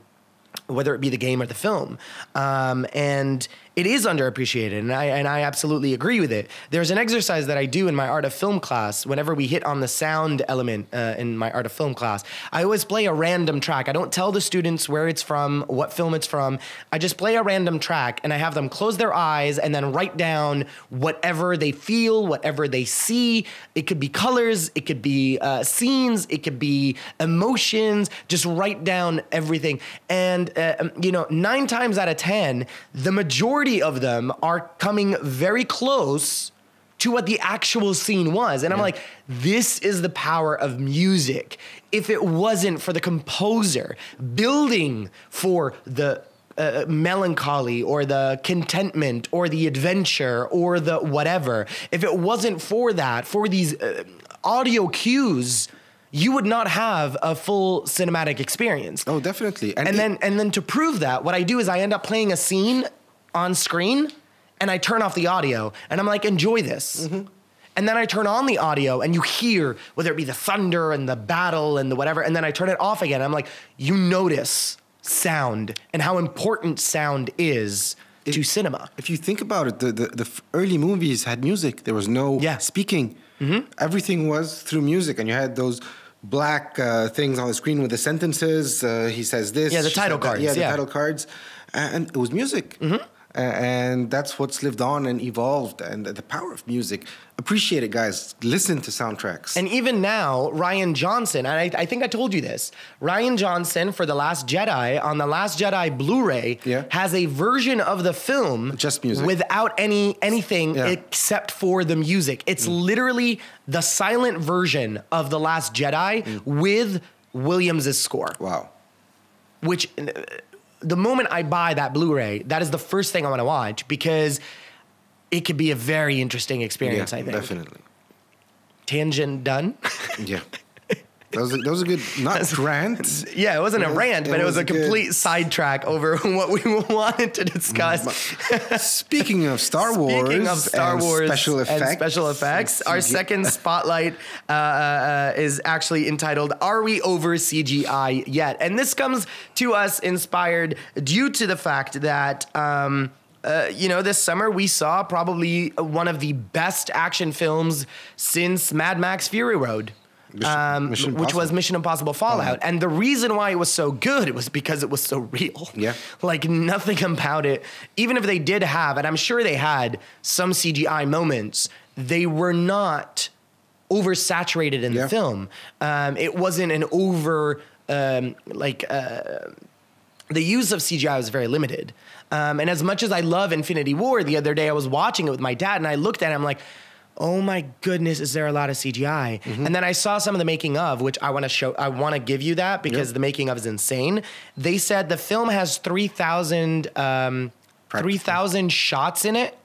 [SPEAKER 1] whether it be the game or the film. Um, and it is underappreciated, and I and I absolutely agree with it. There's an exercise that I do in my art of film class. Whenever we hit on the sound element uh, in my art of film class, I always play a random track. I don't tell the students where it's from, what film it's from. I just play a random track, and I have them close their eyes and then write down whatever they feel, whatever they see. It could be colors, it could be uh, scenes, it could be emotions. Just write down everything, and uh, you know, nine times out of ten, the majority of them are coming very close to what the actual scene was. And I'm like, this is the power of music. If it wasn't for the composer building for the uh, melancholy or the contentment or the adventure or the whatever, if it wasn't for that, for these uh, audio cues, you would not have a full cinematic experience
[SPEAKER 2] Oh, definitely.
[SPEAKER 1] and
[SPEAKER 2] it-
[SPEAKER 1] then and then to prove that what i do is i end up playing a scene on screen and i turn off the audio and i'm like enjoy this
[SPEAKER 2] Mm-hmm.
[SPEAKER 1] and then i turn on the audio and you hear whether it be the thunder and the battle and the whatever and then i turn it off again i'm like you notice sound and how important sound is to cinema
[SPEAKER 2] if you think about it, the, the, the early movies had music. There was no
[SPEAKER 1] Yeah.
[SPEAKER 2] speaking. Everything was through music, and you had those black uh, things on the screen with the sentences. Uh, he says this.
[SPEAKER 1] Yeah, the title
[SPEAKER 2] that.
[SPEAKER 1] cards,
[SPEAKER 2] Yeah, the
[SPEAKER 1] yeah.
[SPEAKER 2] title cards, and it was music. A- and that's what's lived on and evolved. And the power of music. Appreciate it, guys. Listen to soundtracks.
[SPEAKER 1] And even now, Rian Johnson, and I, I think I told you this, Rian Johnson for The Last Jedi on The Last Jedi Blu-ray
[SPEAKER 2] Yeah.
[SPEAKER 1] has a version of the film
[SPEAKER 2] Just music.
[SPEAKER 1] without any anything
[SPEAKER 2] Yeah.
[SPEAKER 1] except for the music. It's mm. literally the silent version of The Last Jedi mm. with Williams' score
[SPEAKER 2] wow.
[SPEAKER 1] which the moment I buy that Blu-ray, that is the first thing I want to watch because it could be a very interesting experience.
[SPEAKER 2] yeah,
[SPEAKER 1] I think.
[SPEAKER 2] definitely.
[SPEAKER 1] Tangent done.
[SPEAKER 2] Yeah. That was a, that was a good, not rant.
[SPEAKER 1] yeah, it wasn't a
[SPEAKER 2] It was-
[SPEAKER 1] rant,
[SPEAKER 2] it
[SPEAKER 1] but it was,
[SPEAKER 2] was
[SPEAKER 1] a
[SPEAKER 2] a good-
[SPEAKER 1] complete sidetrack over what we wanted to discuss.
[SPEAKER 2] Speaking of Star Wars,
[SPEAKER 1] Speaking of Star Wars
[SPEAKER 2] special effects,
[SPEAKER 1] and special effects, our second spotlight uh, uh, is actually entitled "Are We Over CGI Yet?" And this comes to us inspired due to the fact that. Um, uh, you know, this summer we saw probably one of the best action films since Mad Max Fury Road.
[SPEAKER 2] Mission-
[SPEAKER 1] um,
[SPEAKER 2] Mission
[SPEAKER 1] which was Mission Impossible Fallout. And the reason why it was so good was because it was so real.
[SPEAKER 2] Yeah.
[SPEAKER 1] Like nothing about it, even if they did have, and I'm sure they had some CGI moments, they were not oversaturated in
[SPEAKER 2] Yeah.
[SPEAKER 1] the film. Um, it wasn't an over, um, like, uh, the use of CGI was very limited. Um, and as much as I love Infinity War, the other day I was watching it with my dad and I looked at it, I'm like, oh my goodness, is there a lot of CGI?
[SPEAKER 2] Mm-hmm.
[SPEAKER 1] And then I saw some of the making of, which I want to show, I want to give you that because
[SPEAKER 2] Yep.
[SPEAKER 1] the making of is insane. They said the film has 3,000 um,
[SPEAKER 2] Practical.
[SPEAKER 1] 3,000 shots in it.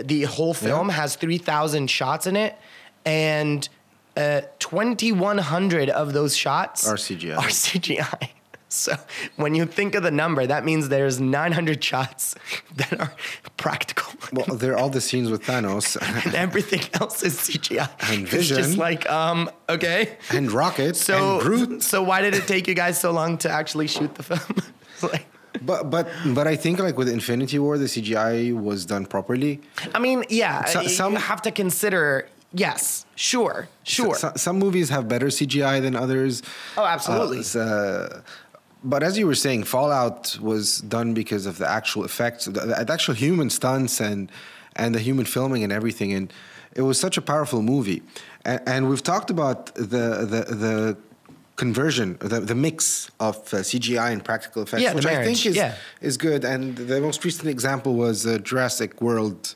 [SPEAKER 1] The whole film has 3,000 shots in it. And uh, 2,100 of those shots
[SPEAKER 2] Are CGI.
[SPEAKER 1] Are CGI. So when you think of the number, that means there's 900 shots that are practical.
[SPEAKER 2] Well, they're all the scenes with Thanos
[SPEAKER 1] and everything else is CGI.
[SPEAKER 2] And
[SPEAKER 1] It's just
[SPEAKER 2] Vision.
[SPEAKER 1] like, um, okay.
[SPEAKER 2] and Rocket
[SPEAKER 1] So,
[SPEAKER 2] and Groot.
[SPEAKER 1] so why did it take you guys so long to actually shoot the film? Like,
[SPEAKER 2] But but but I think like with Infinity War, the CGI was done properly.
[SPEAKER 1] I mean, yeah,
[SPEAKER 2] So-
[SPEAKER 1] you
[SPEAKER 2] some-
[SPEAKER 1] have to consider. Yes, sure, sure.
[SPEAKER 2] So- some movies have better CGI than others.
[SPEAKER 1] Oh, absolutely.
[SPEAKER 2] Uh, so- but as you were saying, Fallout was done because of the actual effects, the, the actual human stunts and and the human filming and everything, and it was such a powerful movie. And, and we've talked about the the the conversion, the, the mix of uh, CGI and practical effects,
[SPEAKER 1] Yeah,
[SPEAKER 2] which I think is
[SPEAKER 1] yeah.
[SPEAKER 2] is good. And the most recent example was uh, Jurassic World.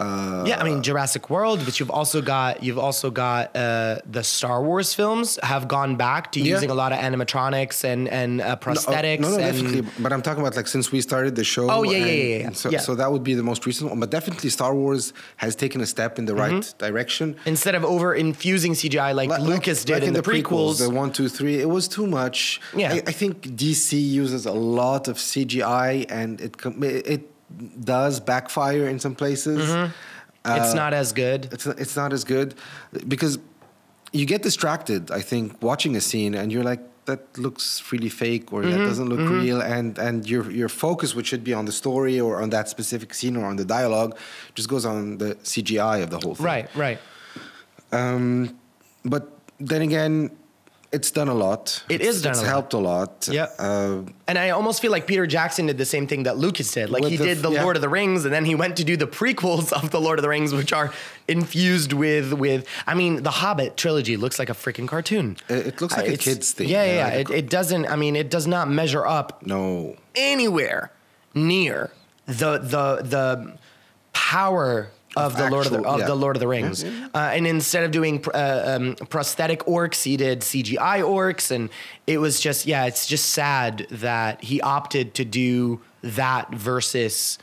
[SPEAKER 2] Uh,
[SPEAKER 1] yeah, I mean Jurassic World, but you've also got you've also got uh, the Star Wars films have gone back to
[SPEAKER 2] Yeah.
[SPEAKER 1] using a lot of animatronics and and uh,
[SPEAKER 2] oh,
[SPEAKER 1] prosthetics.
[SPEAKER 2] No, no,
[SPEAKER 1] and,
[SPEAKER 2] definitely. But I'm talking about like since we started the show.
[SPEAKER 1] Oh, yeah, yeah,
[SPEAKER 2] and-
[SPEAKER 1] yeah, yeah,
[SPEAKER 2] and So,
[SPEAKER 1] yeah.
[SPEAKER 2] so that would be the most recent one. But definitely, Star Wars has taken a step in the right
[SPEAKER 1] Mm-hmm.
[SPEAKER 2] direction.
[SPEAKER 1] Instead of over infusing CGI like,
[SPEAKER 2] Like-
[SPEAKER 1] Lucas did
[SPEAKER 2] like
[SPEAKER 1] in, the, prequels,
[SPEAKER 2] the one, two, three. It was too much.
[SPEAKER 1] Yeah.
[SPEAKER 2] I, I think DC uses a lot of CGI, and it, it does backfire in some places.
[SPEAKER 1] it's not as good.
[SPEAKER 2] It's it's not as good because you get distracted. I think watching a scene, and you're like. That looks really fake, or
[SPEAKER 1] Mm-hmm,
[SPEAKER 2] that doesn't look real, and and your your focus, which should be on the story or on that specific scene or on the dialogue, just goes on the CGI of the whole thing.
[SPEAKER 1] Right, right.
[SPEAKER 2] Um, but then again, it's done a lot.
[SPEAKER 1] It is done
[SPEAKER 2] It's
[SPEAKER 1] a lot.
[SPEAKER 2] helped a lot.
[SPEAKER 1] Yeah.
[SPEAKER 2] Uh,
[SPEAKER 1] And I almost feel like Peter Jackson did the same thing that Lucas did. Like he
[SPEAKER 2] the
[SPEAKER 1] did the
[SPEAKER 2] yeah.
[SPEAKER 1] Lord of the Rings, and then he went to do the prequels of the Lord of the Rings, which are infused with with. I mean, the Hobbit trilogy looks like a freaking cartoon.
[SPEAKER 2] It- it looks like a kid's thing,
[SPEAKER 1] Yeah,
[SPEAKER 2] know,
[SPEAKER 1] yeah.
[SPEAKER 2] like
[SPEAKER 1] it, it doesn't. I mean, it does not measure up
[SPEAKER 2] no.
[SPEAKER 1] anywhere near the the the power of,
[SPEAKER 2] Of
[SPEAKER 1] the Lord of the of
[SPEAKER 2] yeah.
[SPEAKER 1] the Lord of the Rings. Uh, and instead of doing pr- uh, um, prosthetic orcs, he did CGI orcs, and it was just yeah, it's just sad that he opted to do that versus.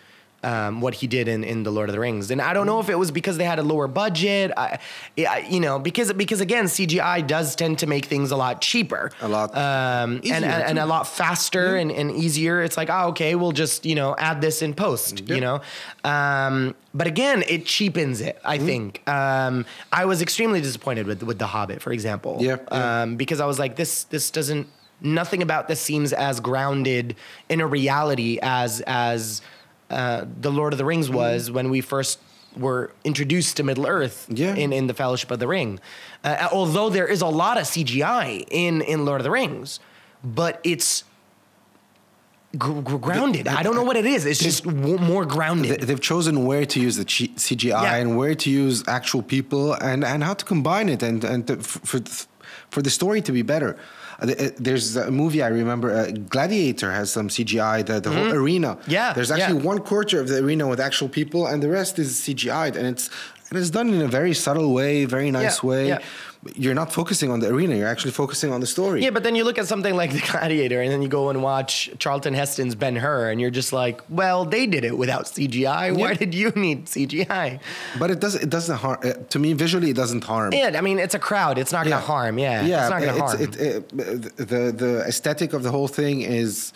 [SPEAKER 1] Um, what he did in, in the Lord of the Rings, and I don't know if it was because they had a lower budget, I, I, you know, because because again CGI does tend to make things a lot cheaper,
[SPEAKER 2] A lot
[SPEAKER 1] um, and, and, and a lot faster and, and easier. It's like, oh, okay, we'll just, you know, add this in post, you know? Um, but again, it cheapens it. I think. Um, I was extremely disappointed with, with The Hobbit, for example.
[SPEAKER 2] Yeah, yeah.
[SPEAKER 1] Um, because I was like, this, this doesn't, nothing about this seems as grounded in a reality as, as uh, The Lord of the Rings was when we first were introduced to Middle Earth
[SPEAKER 2] Yeah.
[SPEAKER 1] in, in the Fellowship of the Ring. Uh, although there is a lot of CGI in, in Lord of the Rings, but it's gr- grounded. I don't know what it is. It's just w- more grounded.
[SPEAKER 2] They've chosen where to use the G- CGI
[SPEAKER 1] Yeah.
[SPEAKER 2] and where to use actual people and, and how to combine it and, and to, f- for, for the story to be better. Uh, uh, There's a movie I remember, uh, Gladiator has some CGI, the, the whole arena.
[SPEAKER 1] Mm-hmm. Yeah,
[SPEAKER 2] There's actually
[SPEAKER 1] yeah.
[SPEAKER 2] one quarter of the arena with actual people and the rest is CGI'd. And it's, and it's done in a very subtle way, very nice
[SPEAKER 1] Yeah,
[SPEAKER 2] way.
[SPEAKER 1] yeah.
[SPEAKER 2] You're not focusing on the arena, you're actually focusing on the story.
[SPEAKER 1] yeah, but then you look at something like The Gladiator, and then you go and watch Charlton Heston's Ben Hur, and you're just like, well, they did it without CGI. Why
[SPEAKER 2] Yeah.
[SPEAKER 1] did you need CGI?
[SPEAKER 2] But it, does, it doesn't harm, uh, to me, visually, it doesn't harm.
[SPEAKER 1] Yeah, I mean, it's a crowd. It's not going to harm. Yeah,
[SPEAKER 2] yeah.
[SPEAKER 1] it's not going to harm.
[SPEAKER 2] It, it, the the aesthetic of the whole thing is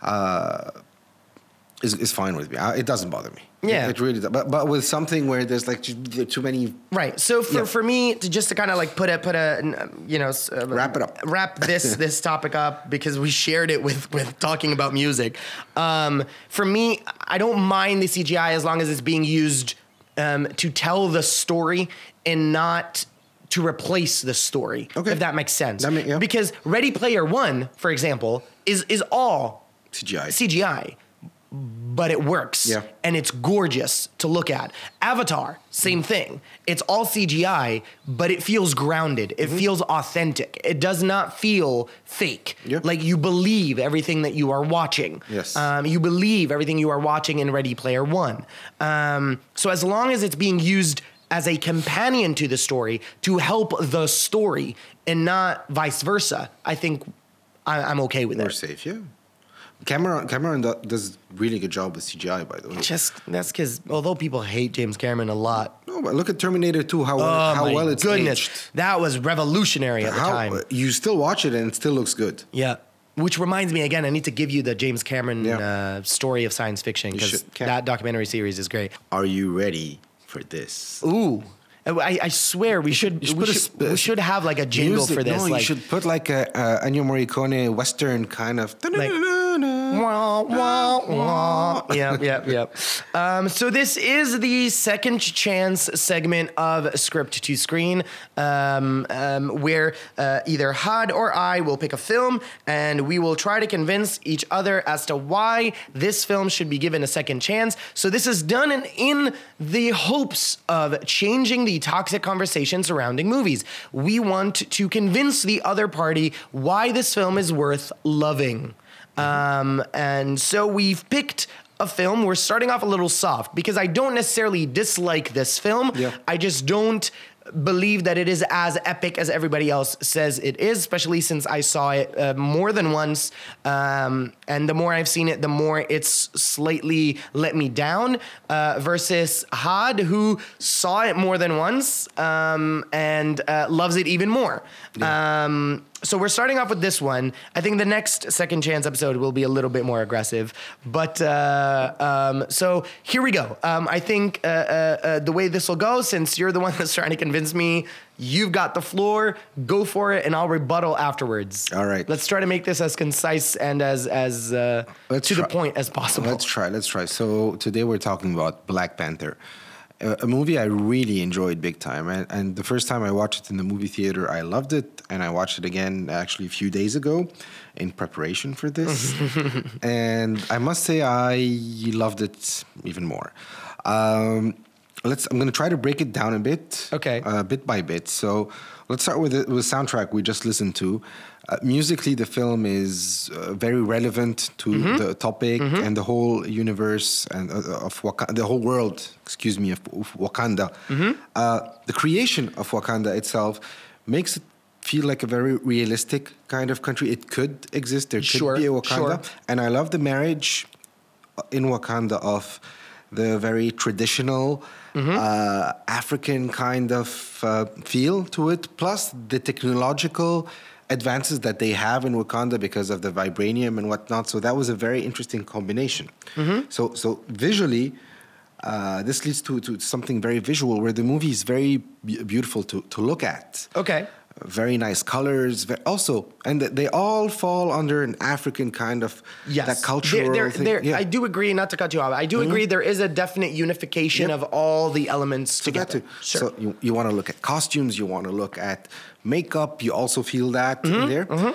[SPEAKER 2] uh, is is fine with me. I, it doesn't bother me.
[SPEAKER 1] Yeah.
[SPEAKER 2] it, it really does. But but with something where there's like too, too many.
[SPEAKER 1] Right. So for,
[SPEAKER 2] Yeah.
[SPEAKER 1] for me to just to kind of like put a put a you know uh,
[SPEAKER 2] Wrap it up.
[SPEAKER 1] wrap this this topic up because we shared it with with talking about music. Um, for me, I don't mind the CGI as long as it's being used um, to tell the story and not to replace the story.
[SPEAKER 2] Okay.
[SPEAKER 1] If that makes sense.
[SPEAKER 2] That ma- yeah.
[SPEAKER 1] Because Ready Player One, for example, is is all
[SPEAKER 2] CGI.
[SPEAKER 1] CGI, but it works.
[SPEAKER 2] Yeah.
[SPEAKER 1] And it's gorgeous to look at. Avatar, same thing. It's all CGI, but it feels grounded.
[SPEAKER 2] Mm-hmm.
[SPEAKER 1] It feels authentic. It does not feel fake.
[SPEAKER 2] Yeah.
[SPEAKER 1] Like you believe everything that you are watching.
[SPEAKER 2] Yes.
[SPEAKER 1] Um, you believe everything you are watching in Ready Player One. Um, so as long as it's being used as a companion to the story to help the story and not vice versa, I think I, I'm okay with
[SPEAKER 2] We're
[SPEAKER 1] it.
[SPEAKER 2] safe, yeah. Cameron Cameron do- does really good job with CGI, by the way.
[SPEAKER 1] Just that's because although people hate James Cameron a lot,
[SPEAKER 2] No, but look at Terminator 2, how
[SPEAKER 1] oh
[SPEAKER 2] how well it's
[SPEAKER 1] goodness,
[SPEAKER 2] aged.
[SPEAKER 1] that was revolutionary at the
[SPEAKER 2] How
[SPEAKER 1] time.
[SPEAKER 2] you still watch it and it still looks good.
[SPEAKER 1] Yeah. Which reminds me again, I need to give you the James Cameron
[SPEAKER 2] Yeah.
[SPEAKER 1] uh, story of science fiction because that documentary series is great.
[SPEAKER 2] Are you ready for this?
[SPEAKER 1] Ooh. I, I swear we should,
[SPEAKER 2] should
[SPEAKER 1] we,
[SPEAKER 2] put
[SPEAKER 1] should,
[SPEAKER 2] sp-
[SPEAKER 1] we should have like a jingle
[SPEAKER 2] Music-
[SPEAKER 1] for this.
[SPEAKER 2] No,
[SPEAKER 1] like,
[SPEAKER 2] you should put like a, a Ennio Morricone Western kind of.
[SPEAKER 1] Yep, yep, yep. Um, so this is the second chance segment of script to screen, um, um, where uh, either Had or I will pick a film, and we will try to convince each other as to why this film should be given a second chance. So this is done in, in the hopes of changing the toxic conversation surrounding movies. We want to convince the other party why this film is worth loving. Um, and so we've picked a film, we're starting off a little soft because I don't necessarily dislike this film.
[SPEAKER 2] Yeah.
[SPEAKER 1] I just don't believe that it is as epic as everybody else says it is, especially since I saw it uh, more than once. Um, and the more I've seen it, the more it's slightly let me down. Uh, versus Had, who saw it more than once um, and uh, loves it even more. Um, so we're starting off with this one. I think the next second chance episode will be a little bit more aggressive. But uh, um, so here we go. Um, I think uh, uh, uh, the way this will go, since you're the one that's trying to convince me, you've got the floor. Go for it, and I'll rebuttal afterwards.
[SPEAKER 2] All right.
[SPEAKER 1] Let's try to make this as concise and as as uh, to the point as possible.
[SPEAKER 2] Let's try. Let's try. So today we're talking about Black Panther, a, movie I really enjoyed big time. And, and the first time I watched it in the movie theater, I loved it, and I watched it again actually a few days ago in preparation for this. and I must say I loved it even more. Um, let's. I'm going to try to break it down a bit.
[SPEAKER 1] Okay.
[SPEAKER 2] Uh, bit by bit. So let's start with the, with the soundtrack we just listened to. Uh, musically, the film is uh, very relevant to
[SPEAKER 1] Mm-hmm.
[SPEAKER 2] the topic and the whole universe and uh, of Wakanda, the whole world. Excuse me, of, of Wakanda.
[SPEAKER 1] Mm-hmm.
[SPEAKER 2] Uh, the creation of Wakanda itself makes it feel like a very realistic kind of country. It could exist. There could
[SPEAKER 1] Sure,
[SPEAKER 2] be a Wakanda,
[SPEAKER 1] sure.
[SPEAKER 2] and I love the marriage in Wakanda of the very traditional
[SPEAKER 1] Mm-hmm.
[SPEAKER 2] uh, African kind of uh, feel to it, plus the technological advances that they have in Wakanda because of the vibranium and whatnot. So that was a very interesting combination.
[SPEAKER 1] Mm-hmm.
[SPEAKER 2] So, so visually. Uh, this leads to, to something very visual where the movie is very be- beautiful to, to look at
[SPEAKER 1] okay.
[SPEAKER 2] Very nice colors. Also, and they all fall under an African kind of
[SPEAKER 1] Yes.
[SPEAKER 2] that cultural
[SPEAKER 1] there-
[SPEAKER 2] thing.
[SPEAKER 1] there-
[SPEAKER 2] yeah. Mm-hmm.
[SPEAKER 1] I do agree, not to cut you off. I do agree there is a definite unification
[SPEAKER 2] Yep.
[SPEAKER 1] of all the elements
[SPEAKER 2] that
[SPEAKER 1] together.
[SPEAKER 2] too.
[SPEAKER 1] Sure.
[SPEAKER 2] So you, you want to look at costumes, you want to look at makeup, you also feel that
[SPEAKER 1] Mm-hmm,
[SPEAKER 2] in there.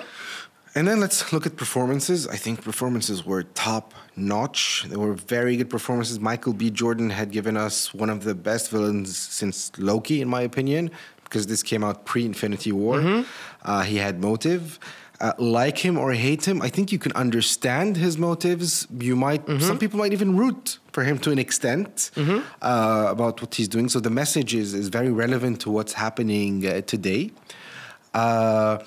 [SPEAKER 2] And then let's look at performances. I think performances were top notch. They were very good performances. Michael B. Jordan had given us one of the best villains since Loki, in my opinion, because this came out pre Infinity War.
[SPEAKER 1] Mm-hmm.
[SPEAKER 2] Uh, he had motive. Uh, like him or hate him, I think you can understand his motives. You might,
[SPEAKER 1] Mm-hmm.
[SPEAKER 2] some people might even root for him to an extent uh, about what he's doing. So the message is, is very relevant to what's happening uh, today. Uh,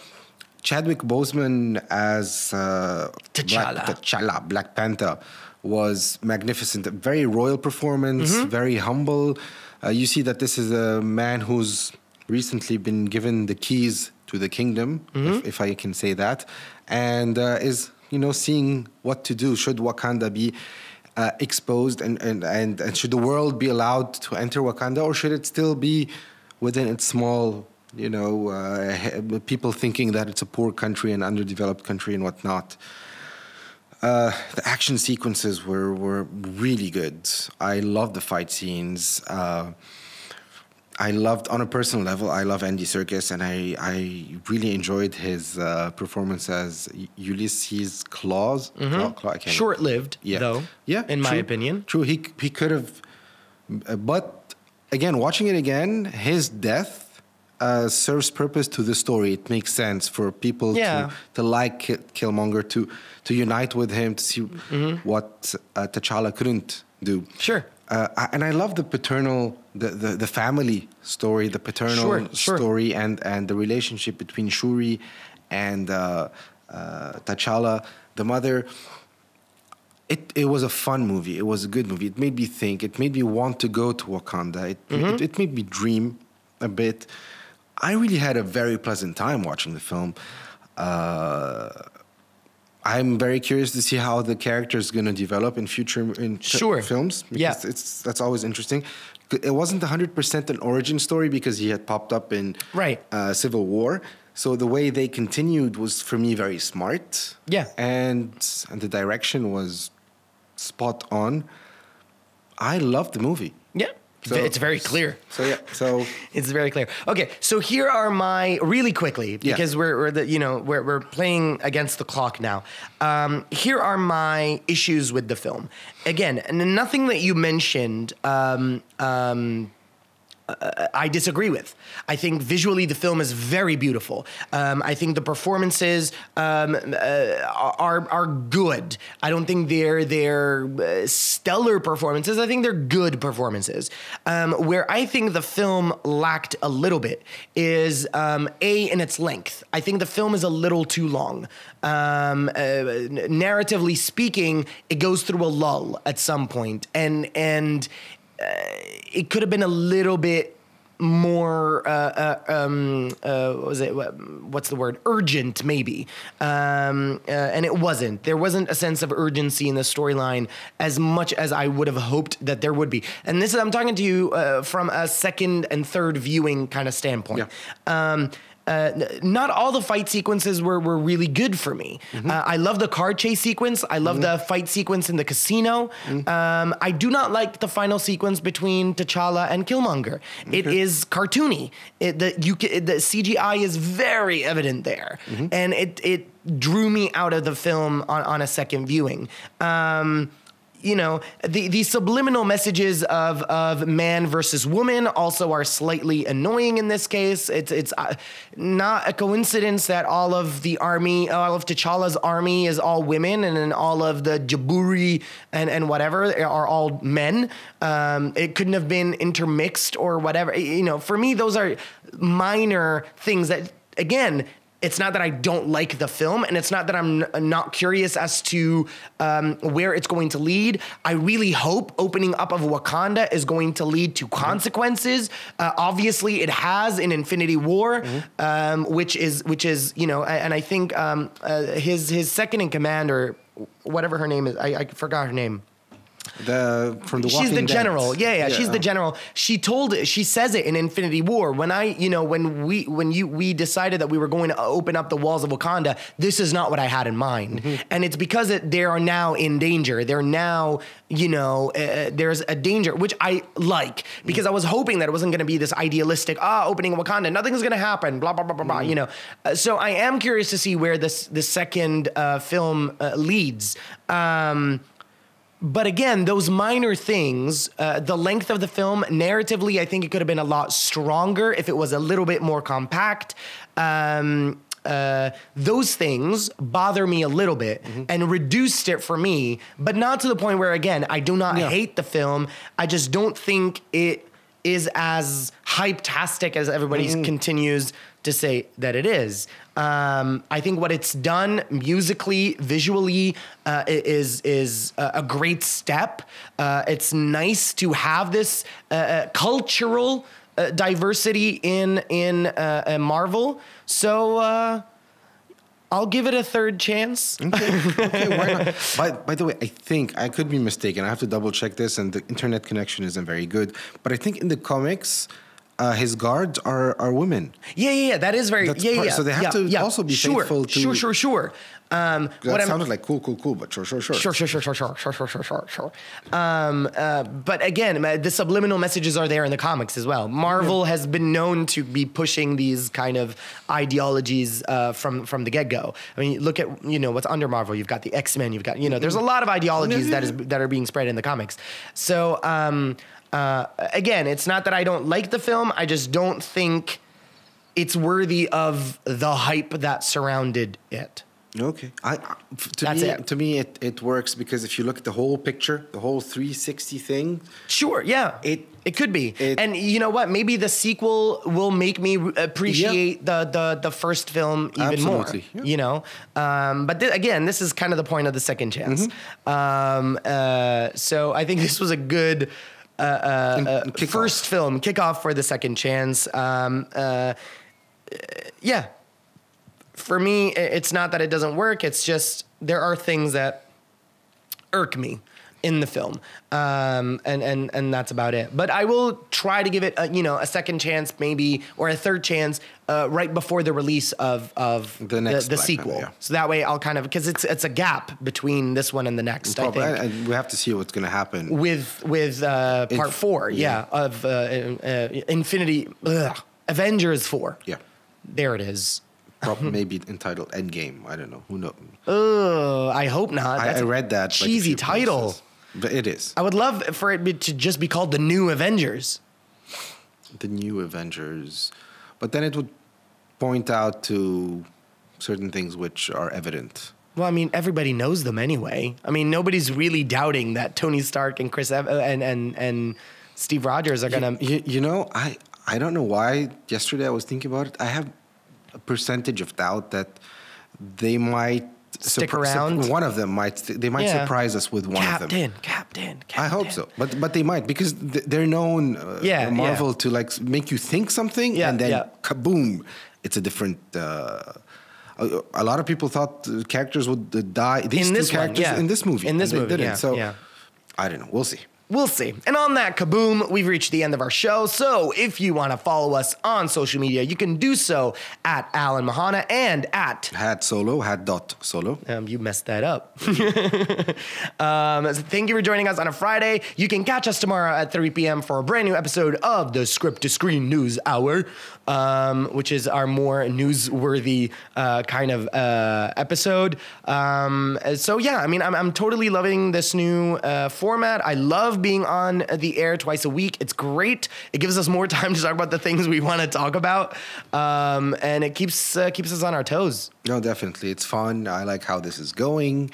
[SPEAKER 2] Chadwick Boseman as uh,
[SPEAKER 1] T'Challa.
[SPEAKER 2] Black, T'Challa, Black Panther, was magnificent. A very royal performance, very humble. Uh, you see that this is a man who's recently been given the keys to the kingdom, if, if I can say that, and uh, is you know seeing what to do. Should Wakanda be uh, exposed, and, and and and should the world be allowed to enter Wakanda, or should it still be within its small you know, uh, people thinking that it's a poor country and underdeveloped country and whatnot. Uh, the action sequences were, were really good. I love the fight scenes. Uh, I loved, on a personal level, I love Andy Serkis, and I, I really enjoyed his uh, performance as Ulysses Claus. Claw- Claw-
[SPEAKER 1] Short lived,
[SPEAKER 2] yeah.
[SPEAKER 1] though,
[SPEAKER 2] Yeah,
[SPEAKER 1] in my opinion.
[SPEAKER 2] True. He he could have, uh, but again, watching it again, his death uh, serves purpose to the story. It makes sense for people
[SPEAKER 1] Yeah.
[SPEAKER 2] to to like Killmonger to to unite with him to see
[SPEAKER 1] Mm-hmm.
[SPEAKER 2] what uh, T'Challa couldn't do.
[SPEAKER 1] Sure.
[SPEAKER 2] Uh, I- and I love the paternal, the, the, the family story, the paternal
[SPEAKER 1] Sure, sure.
[SPEAKER 2] story, and, and the relationship between Shuri and uh, uh, T'Challa, the mother. It, it was a fun movie. It was a good movie. It made me think. It made me want to go to Wakanda. It,
[SPEAKER 1] Mm-hmm.
[SPEAKER 2] it, it made me dream a bit. I really had a very pleasant time watching the film. Uh, I'm very curious to see how the character is going to develop in future in
[SPEAKER 1] Sure.
[SPEAKER 2] films.
[SPEAKER 1] Yeah.
[SPEAKER 2] it's that's always interesting. It wasn't 100% an origin story because he had popped up in
[SPEAKER 1] Right.
[SPEAKER 2] uh, Civil War. So the way they continued was for me very smart.
[SPEAKER 1] Yeah.
[SPEAKER 2] and and the direction was spot on. I loved the movie.
[SPEAKER 1] Yeah.
[SPEAKER 2] So-
[SPEAKER 1] it's very clear.
[SPEAKER 2] So yeah, so
[SPEAKER 1] It's very clear. Okay, so here are my really quickly
[SPEAKER 2] Yeah.
[SPEAKER 1] because we're, we're the you know we're we're playing against the clock now. Um, here are my issues with the film. Again, and nothing that you mentioned. Um, um, uh, I disagree with. I think visually the film is very beautiful. Um, I think the performances um, uh, are are good. I don't think they're they're uh, stellar performances. I think they're good performances. Um, where I think the film lacked a little bit is um, a in its length. I think the film is a little too long. Um, uh, narratively speaking, it goes through a lull at some point, and and it could have been a little bit more uh, uh, um, uh, what was it what's the word? Urgent maybe. Um, uh, and it wasn't. There wasn't a sense of urgency in the storyline as much as I would have hoped that there would be. And this is I'm talking to you uh, from a second and third viewing kind of standpoint.
[SPEAKER 2] Yeah.
[SPEAKER 1] um, uh, not all the fight sequences were, were really good for me.
[SPEAKER 2] Mm-hmm.
[SPEAKER 1] Uh, I love the car chase sequence. I love the fight sequence in the casino.
[SPEAKER 2] Mm-hmm.
[SPEAKER 1] Um, I do not like the final sequence between T'Challa and Killmonger. It is cartoony. It, the, you, the CGI is very evident there,
[SPEAKER 2] Mm-hmm.
[SPEAKER 1] and it it drew me out of the film on, on a second viewing. Um, you know the the subliminal messages of of man versus woman also are slightly annoying in this case. It's it's uh, not a coincidence that all of the army, all of T'Challa's army is all women, and then all of the Jabari and and whatever are all men. Um, it couldn't have been intermixed or whatever. You know, for me, those are minor things that again it's not that I don't like the film, and it's not that I'm n- not curious as to um, where it's going to lead. I really hope opening up of Wakanda is going to lead to consequences. Uh, obviously, it has in Infinity War, um, which is which is you know, and I think um, uh, his his second in command or whatever her name is, I, I forgot her name
[SPEAKER 2] The from the
[SPEAKER 1] she's the general. Yeah, yeah, she's the general. She told she says it in Infinity War when I, you know, when we when you we decided that we were going to open up the walls of Wakanda, this is not what I had in mind.
[SPEAKER 2] Mm-hmm.
[SPEAKER 1] And it's because it, they are now in danger. They're now, you know, uh, there's a danger which I like because I was hoping that it wasn't going to be this idealistic ah opening Wakanda, nothing's going to happen, blah blah blah blah blah,
[SPEAKER 2] Mm-hmm.
[SPEAKER 1] you know. Uh, so I am curious to see where this the second uh, film uh, leads. Um, but again, those minor things, uh, the length of the film, narratively, I think it could have been a lot stronger if it was a little bit more compact. Um, uh, those things bother me a little bit and reduced it for me, but not to the point where, again, I do not hate the film. I just don't think it is as hype-tastic as everybody continues to say that it is. Um, I think what it's done musically, visually, uh, is is a a great step. Uh, it's nice to have this uh, uh, cultural uh, diversity in in uh, uh, Marvel. So uh, I'll give it a third chance.
[SPEAKER 2] okay, why not? By, by the way, I think I could be mistaken. I have to double check this, and the internet connection isn't very good. But I think in the comics, uh, his guards are are women.
[SPEAKER 1] Yeah, yeah, yeah. That is very
[SPEAKER 2] That's
[SPEAKER 1] yeah,
[SPEAKER 2] part-
[SPEAKER 1] yeah.
[SPEAKER 2] so they have
[SPEAKER 1] yeah,
[SPEAKER 2] to
[SPEAKER 1] yeah.
[SPEAKER 2] also be
[SPEAKER 1] sure,
[SPEAKER 2] faithful to-
[SPEAKER 1] Sure, sure, sure. Um,
[SPEAKER 2] That
[SPEAKER 1] what I'm-
[SPEAKER 2] sounded like cool, cool, cool, but sure, sure, sure.
[SPEAKER 1] Sure, sure, sure, sure, sure, sure, sure, sure, sure, sure. Um, uh, but again, the subliminal messages are there in the comics as well. Marvel has been known to be pushing these kind of ideologies uh, from from the get go. I mean, look at you know what's under Marvel. You've got the X Men. You've got you know there's a lot of ideologies that is that are being spread in the comics. So um, uh, again, it's not that I don't like the film. I just don't think it's worthy of the hype that surrounded it.
[SPEAKER 2] Okay. I, to
[SPEAKER 1] That's
[SPEAKER 2] me,
[SPEAKER 1] it.
[SPEAKER 2] to me, it, it works because if you look at the whole picture, the whole 360 thing,
[SPEAKER 1] Sure, yeah.
[SPEAKER 2] It-
[SPEAKER 1] it could be.
[SPEAKER 2] it-
[SPEAKER 1] and you know what? Maybe the sequel will make me re- appreciate the, the the first film even
[SPEAKER 2] Absolutely,
[SPEAKER 1] more.
[SPEAKER 2] yeah.
[SPEAKER 1] You know? Um, but thi- again, this is kind of the point of the second chance.
[SPEAKER 2] Mm-hmm.
[SPEAKER 1] Um, uh, so I think this was a good uh, uh,
[SPEAKER 2] And- and kickoff.
[SPEAKER 1] first film kickoff for the second chance. Um, uh, yeah. For me, it's not that it doesn't work. It's just there are things that irk me in the film, um, and and and that's about it. But I will try to give it, a, you know, a second chance, maybe, or a third chance, uh, right before the release of of
[SPEAKER 2] The next
[SPEAKER 1] the,
[SPEAKER 2] Black
[SPEAKER 1] sequel.
[SPEAKER 2] Panther, yeah.
[SPEAKER 1] So that way, I'll kind of because it's it's a gap between this one and the next. I
[SPEAKER 2] probably,
[SPEAKER 1] think
[SPEAKER 2] and we have to see what's going to happen.
[SPEAKER 1] with with uh, part
[SPEAKER 2] Inf-
[SPEAKER 1] four, yeah,
[SPEAKER 2] yeah.
[SPEAKER 1] of uh, uh, Infinity ugh, Avengers four.
[SPEAKER 2] Yeah.
[SPEAKER 1] There it is.
[SPEAKER 2] Probably maybe entitled Endgame. I don't know. Who knows?
[SPEAKER 1] Ugh, I hope not.
[SPEAKER 2] I, I read that.
[SPEAKER 1] cheesy
[SPEAKER 2] few
[SPEAKER 1] title.
[SPEAKER 2] places. But it is.
[SPEAKER 1] I would love for it be- to just be called the New Avengers.
[SPEAKER 2] the new Avengers, but then it would point out to certain things which are evident.
[SPEAKER 1] Well, I mean, everybody knows them anyway. I mean, nobody's really doubting that Tony Stark and Chris Ev- uh, and and and Steve Rogers are gonna.
[SPEAKER 2] You, you know, I I don't know why. Yesterday I was thinking about it. I have a percentage of doubt that they might
[SPEAKER 1] Stick
[SPEAKER 2] surpri- sup-
[SPEAKER 1] around?
[SPEAKER 2] one of them might. They might
[SPEAKER 1] Yeah.
[SPEAKER 2] surprise us with one of them.
[SPEAKER 1] Captain, Captain, Captain.
[SPEAKER 2] I hope so, but but they might because they're known, uh,
[SPEAKER 1] Yeah,
[SPEAKER 2] Marvel,
[SPEAKER 1] yeah.
[SPEAKER 2] to like make you think something,
[SPEAKER 1] Yeah,
[SPEAKER 2] and then
[SPEAKER 1] yeah.
[SPEAKER 2] kaboom, it's a different. Uh, a, a lot of people thought the characters would uh, die. These
[SPEAKER 1] In
[SPEAKER 2] two
[SPEAKER 1] one,
[SPEAKER 2] characters
[SPEAKER 1] yeah.
[SPEAKER 2] in this movie,
[SPEAKER 1] In this movie,
[SPEAKER 2] didn't. So
[SPEAKER 1] yeah.
[SPEAKER 2] I don't know. We'll see.
[SPEAKER 1] We'll see. And on that kaboom, we've reached the end of our show. So if you want to follow us on social media, you can do so at Alan Mahana and at
[SPEAKER 2] Had solo, had dot solo.
[SPEAKER 1] Um, you messed that up. um, so thank you for joining us on a Friday. You can catch us tomorrow at 3 p.m. for a brand new episode of the Script to Screen News Hour, um, which is our more newsworthy uh, kind of uh, episode. Um, so, yeah, I mean, I'm, I'm totally loving this new uh, format. I love being on the air twice a week. It's great. It gives us more time to talk about the things we want to talk about, um, and it keeps uh, keeps us on our toes.
[SPEAKER 2] No, definitely. It's fun. I like how this is going.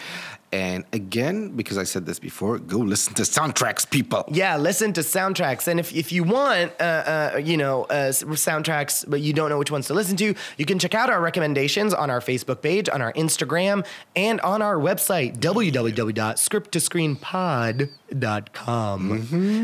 [SPEAKER 2] And again, because I said this before, go listen to soundtracks, people.
[SPEAKER 1] Yeah, listen to soundtracks, and if, if you want, uh, uh, you know, uh, soundtracks, but you don't know which ones to listen to, you can check out our recommendations on our Facebook page, on our Instagram, and on our website www.script2screenpod.com.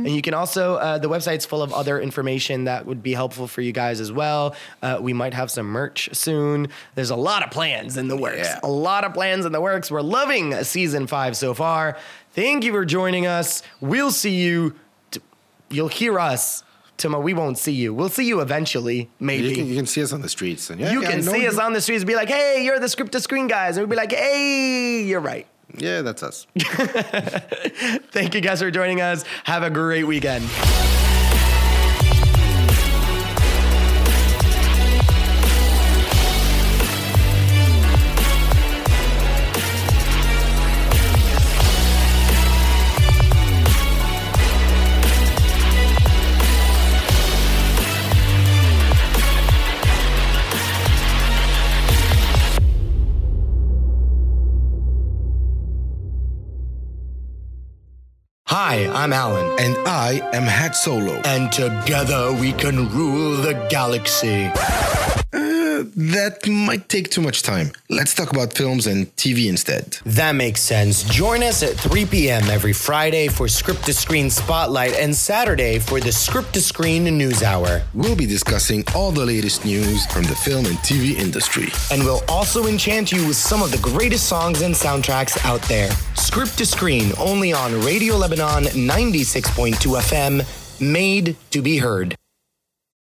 [SPEAKER 1] And you can also uh, the website's full of other information that would be helpful for you guys as well. Uh, we might have some merch soon. There's a lot of plans in the works.
[SPEAKER 2] Yeah.
[SPEAKER 1] A lot of plans in the works. We're loving season five so far. Thank you for joining us. We'll see you. T- you'll hear us. Tomorrow. We won't see you. We'll see you eventually, maybe.
[SPEAKER 2] You can, you can see us on the streets. And yeah,
[SPEAKER 1] You
[SPEAKER 2] yeah,
[SPEAKER 1] can see us on the streets and be like, hey, you're the script to screen guys. And we'll be like, hey, you're right.
[SPEAKER 2] Yeah, that's us.
[SPEAKER 1] Thank you guys for joining us. Have a great weekend. Hi, I'm Alan.
[SPEAKER 2] and I am Had Solo.
[SPEAKER 1] And together we can rule the galaxy.
[SPEAKER 2] Uh, that might take too much time. Let's talk about films and TV instead.
[SPEAKER 1] That makes sense. Join us at 3 p.m. every Friday for Script to Screen Spotlight and Saturday for the Script to Screen News Hour.
[SPEAKER 2] We'll be discussing all the latest news from the film and TV industry.
[SPEAKER 1] And we'll also enchant you with some of the greatest songs and soundtracks out there. Script to Screen only on Radio Lebanon 96.2 FM, made to be heard.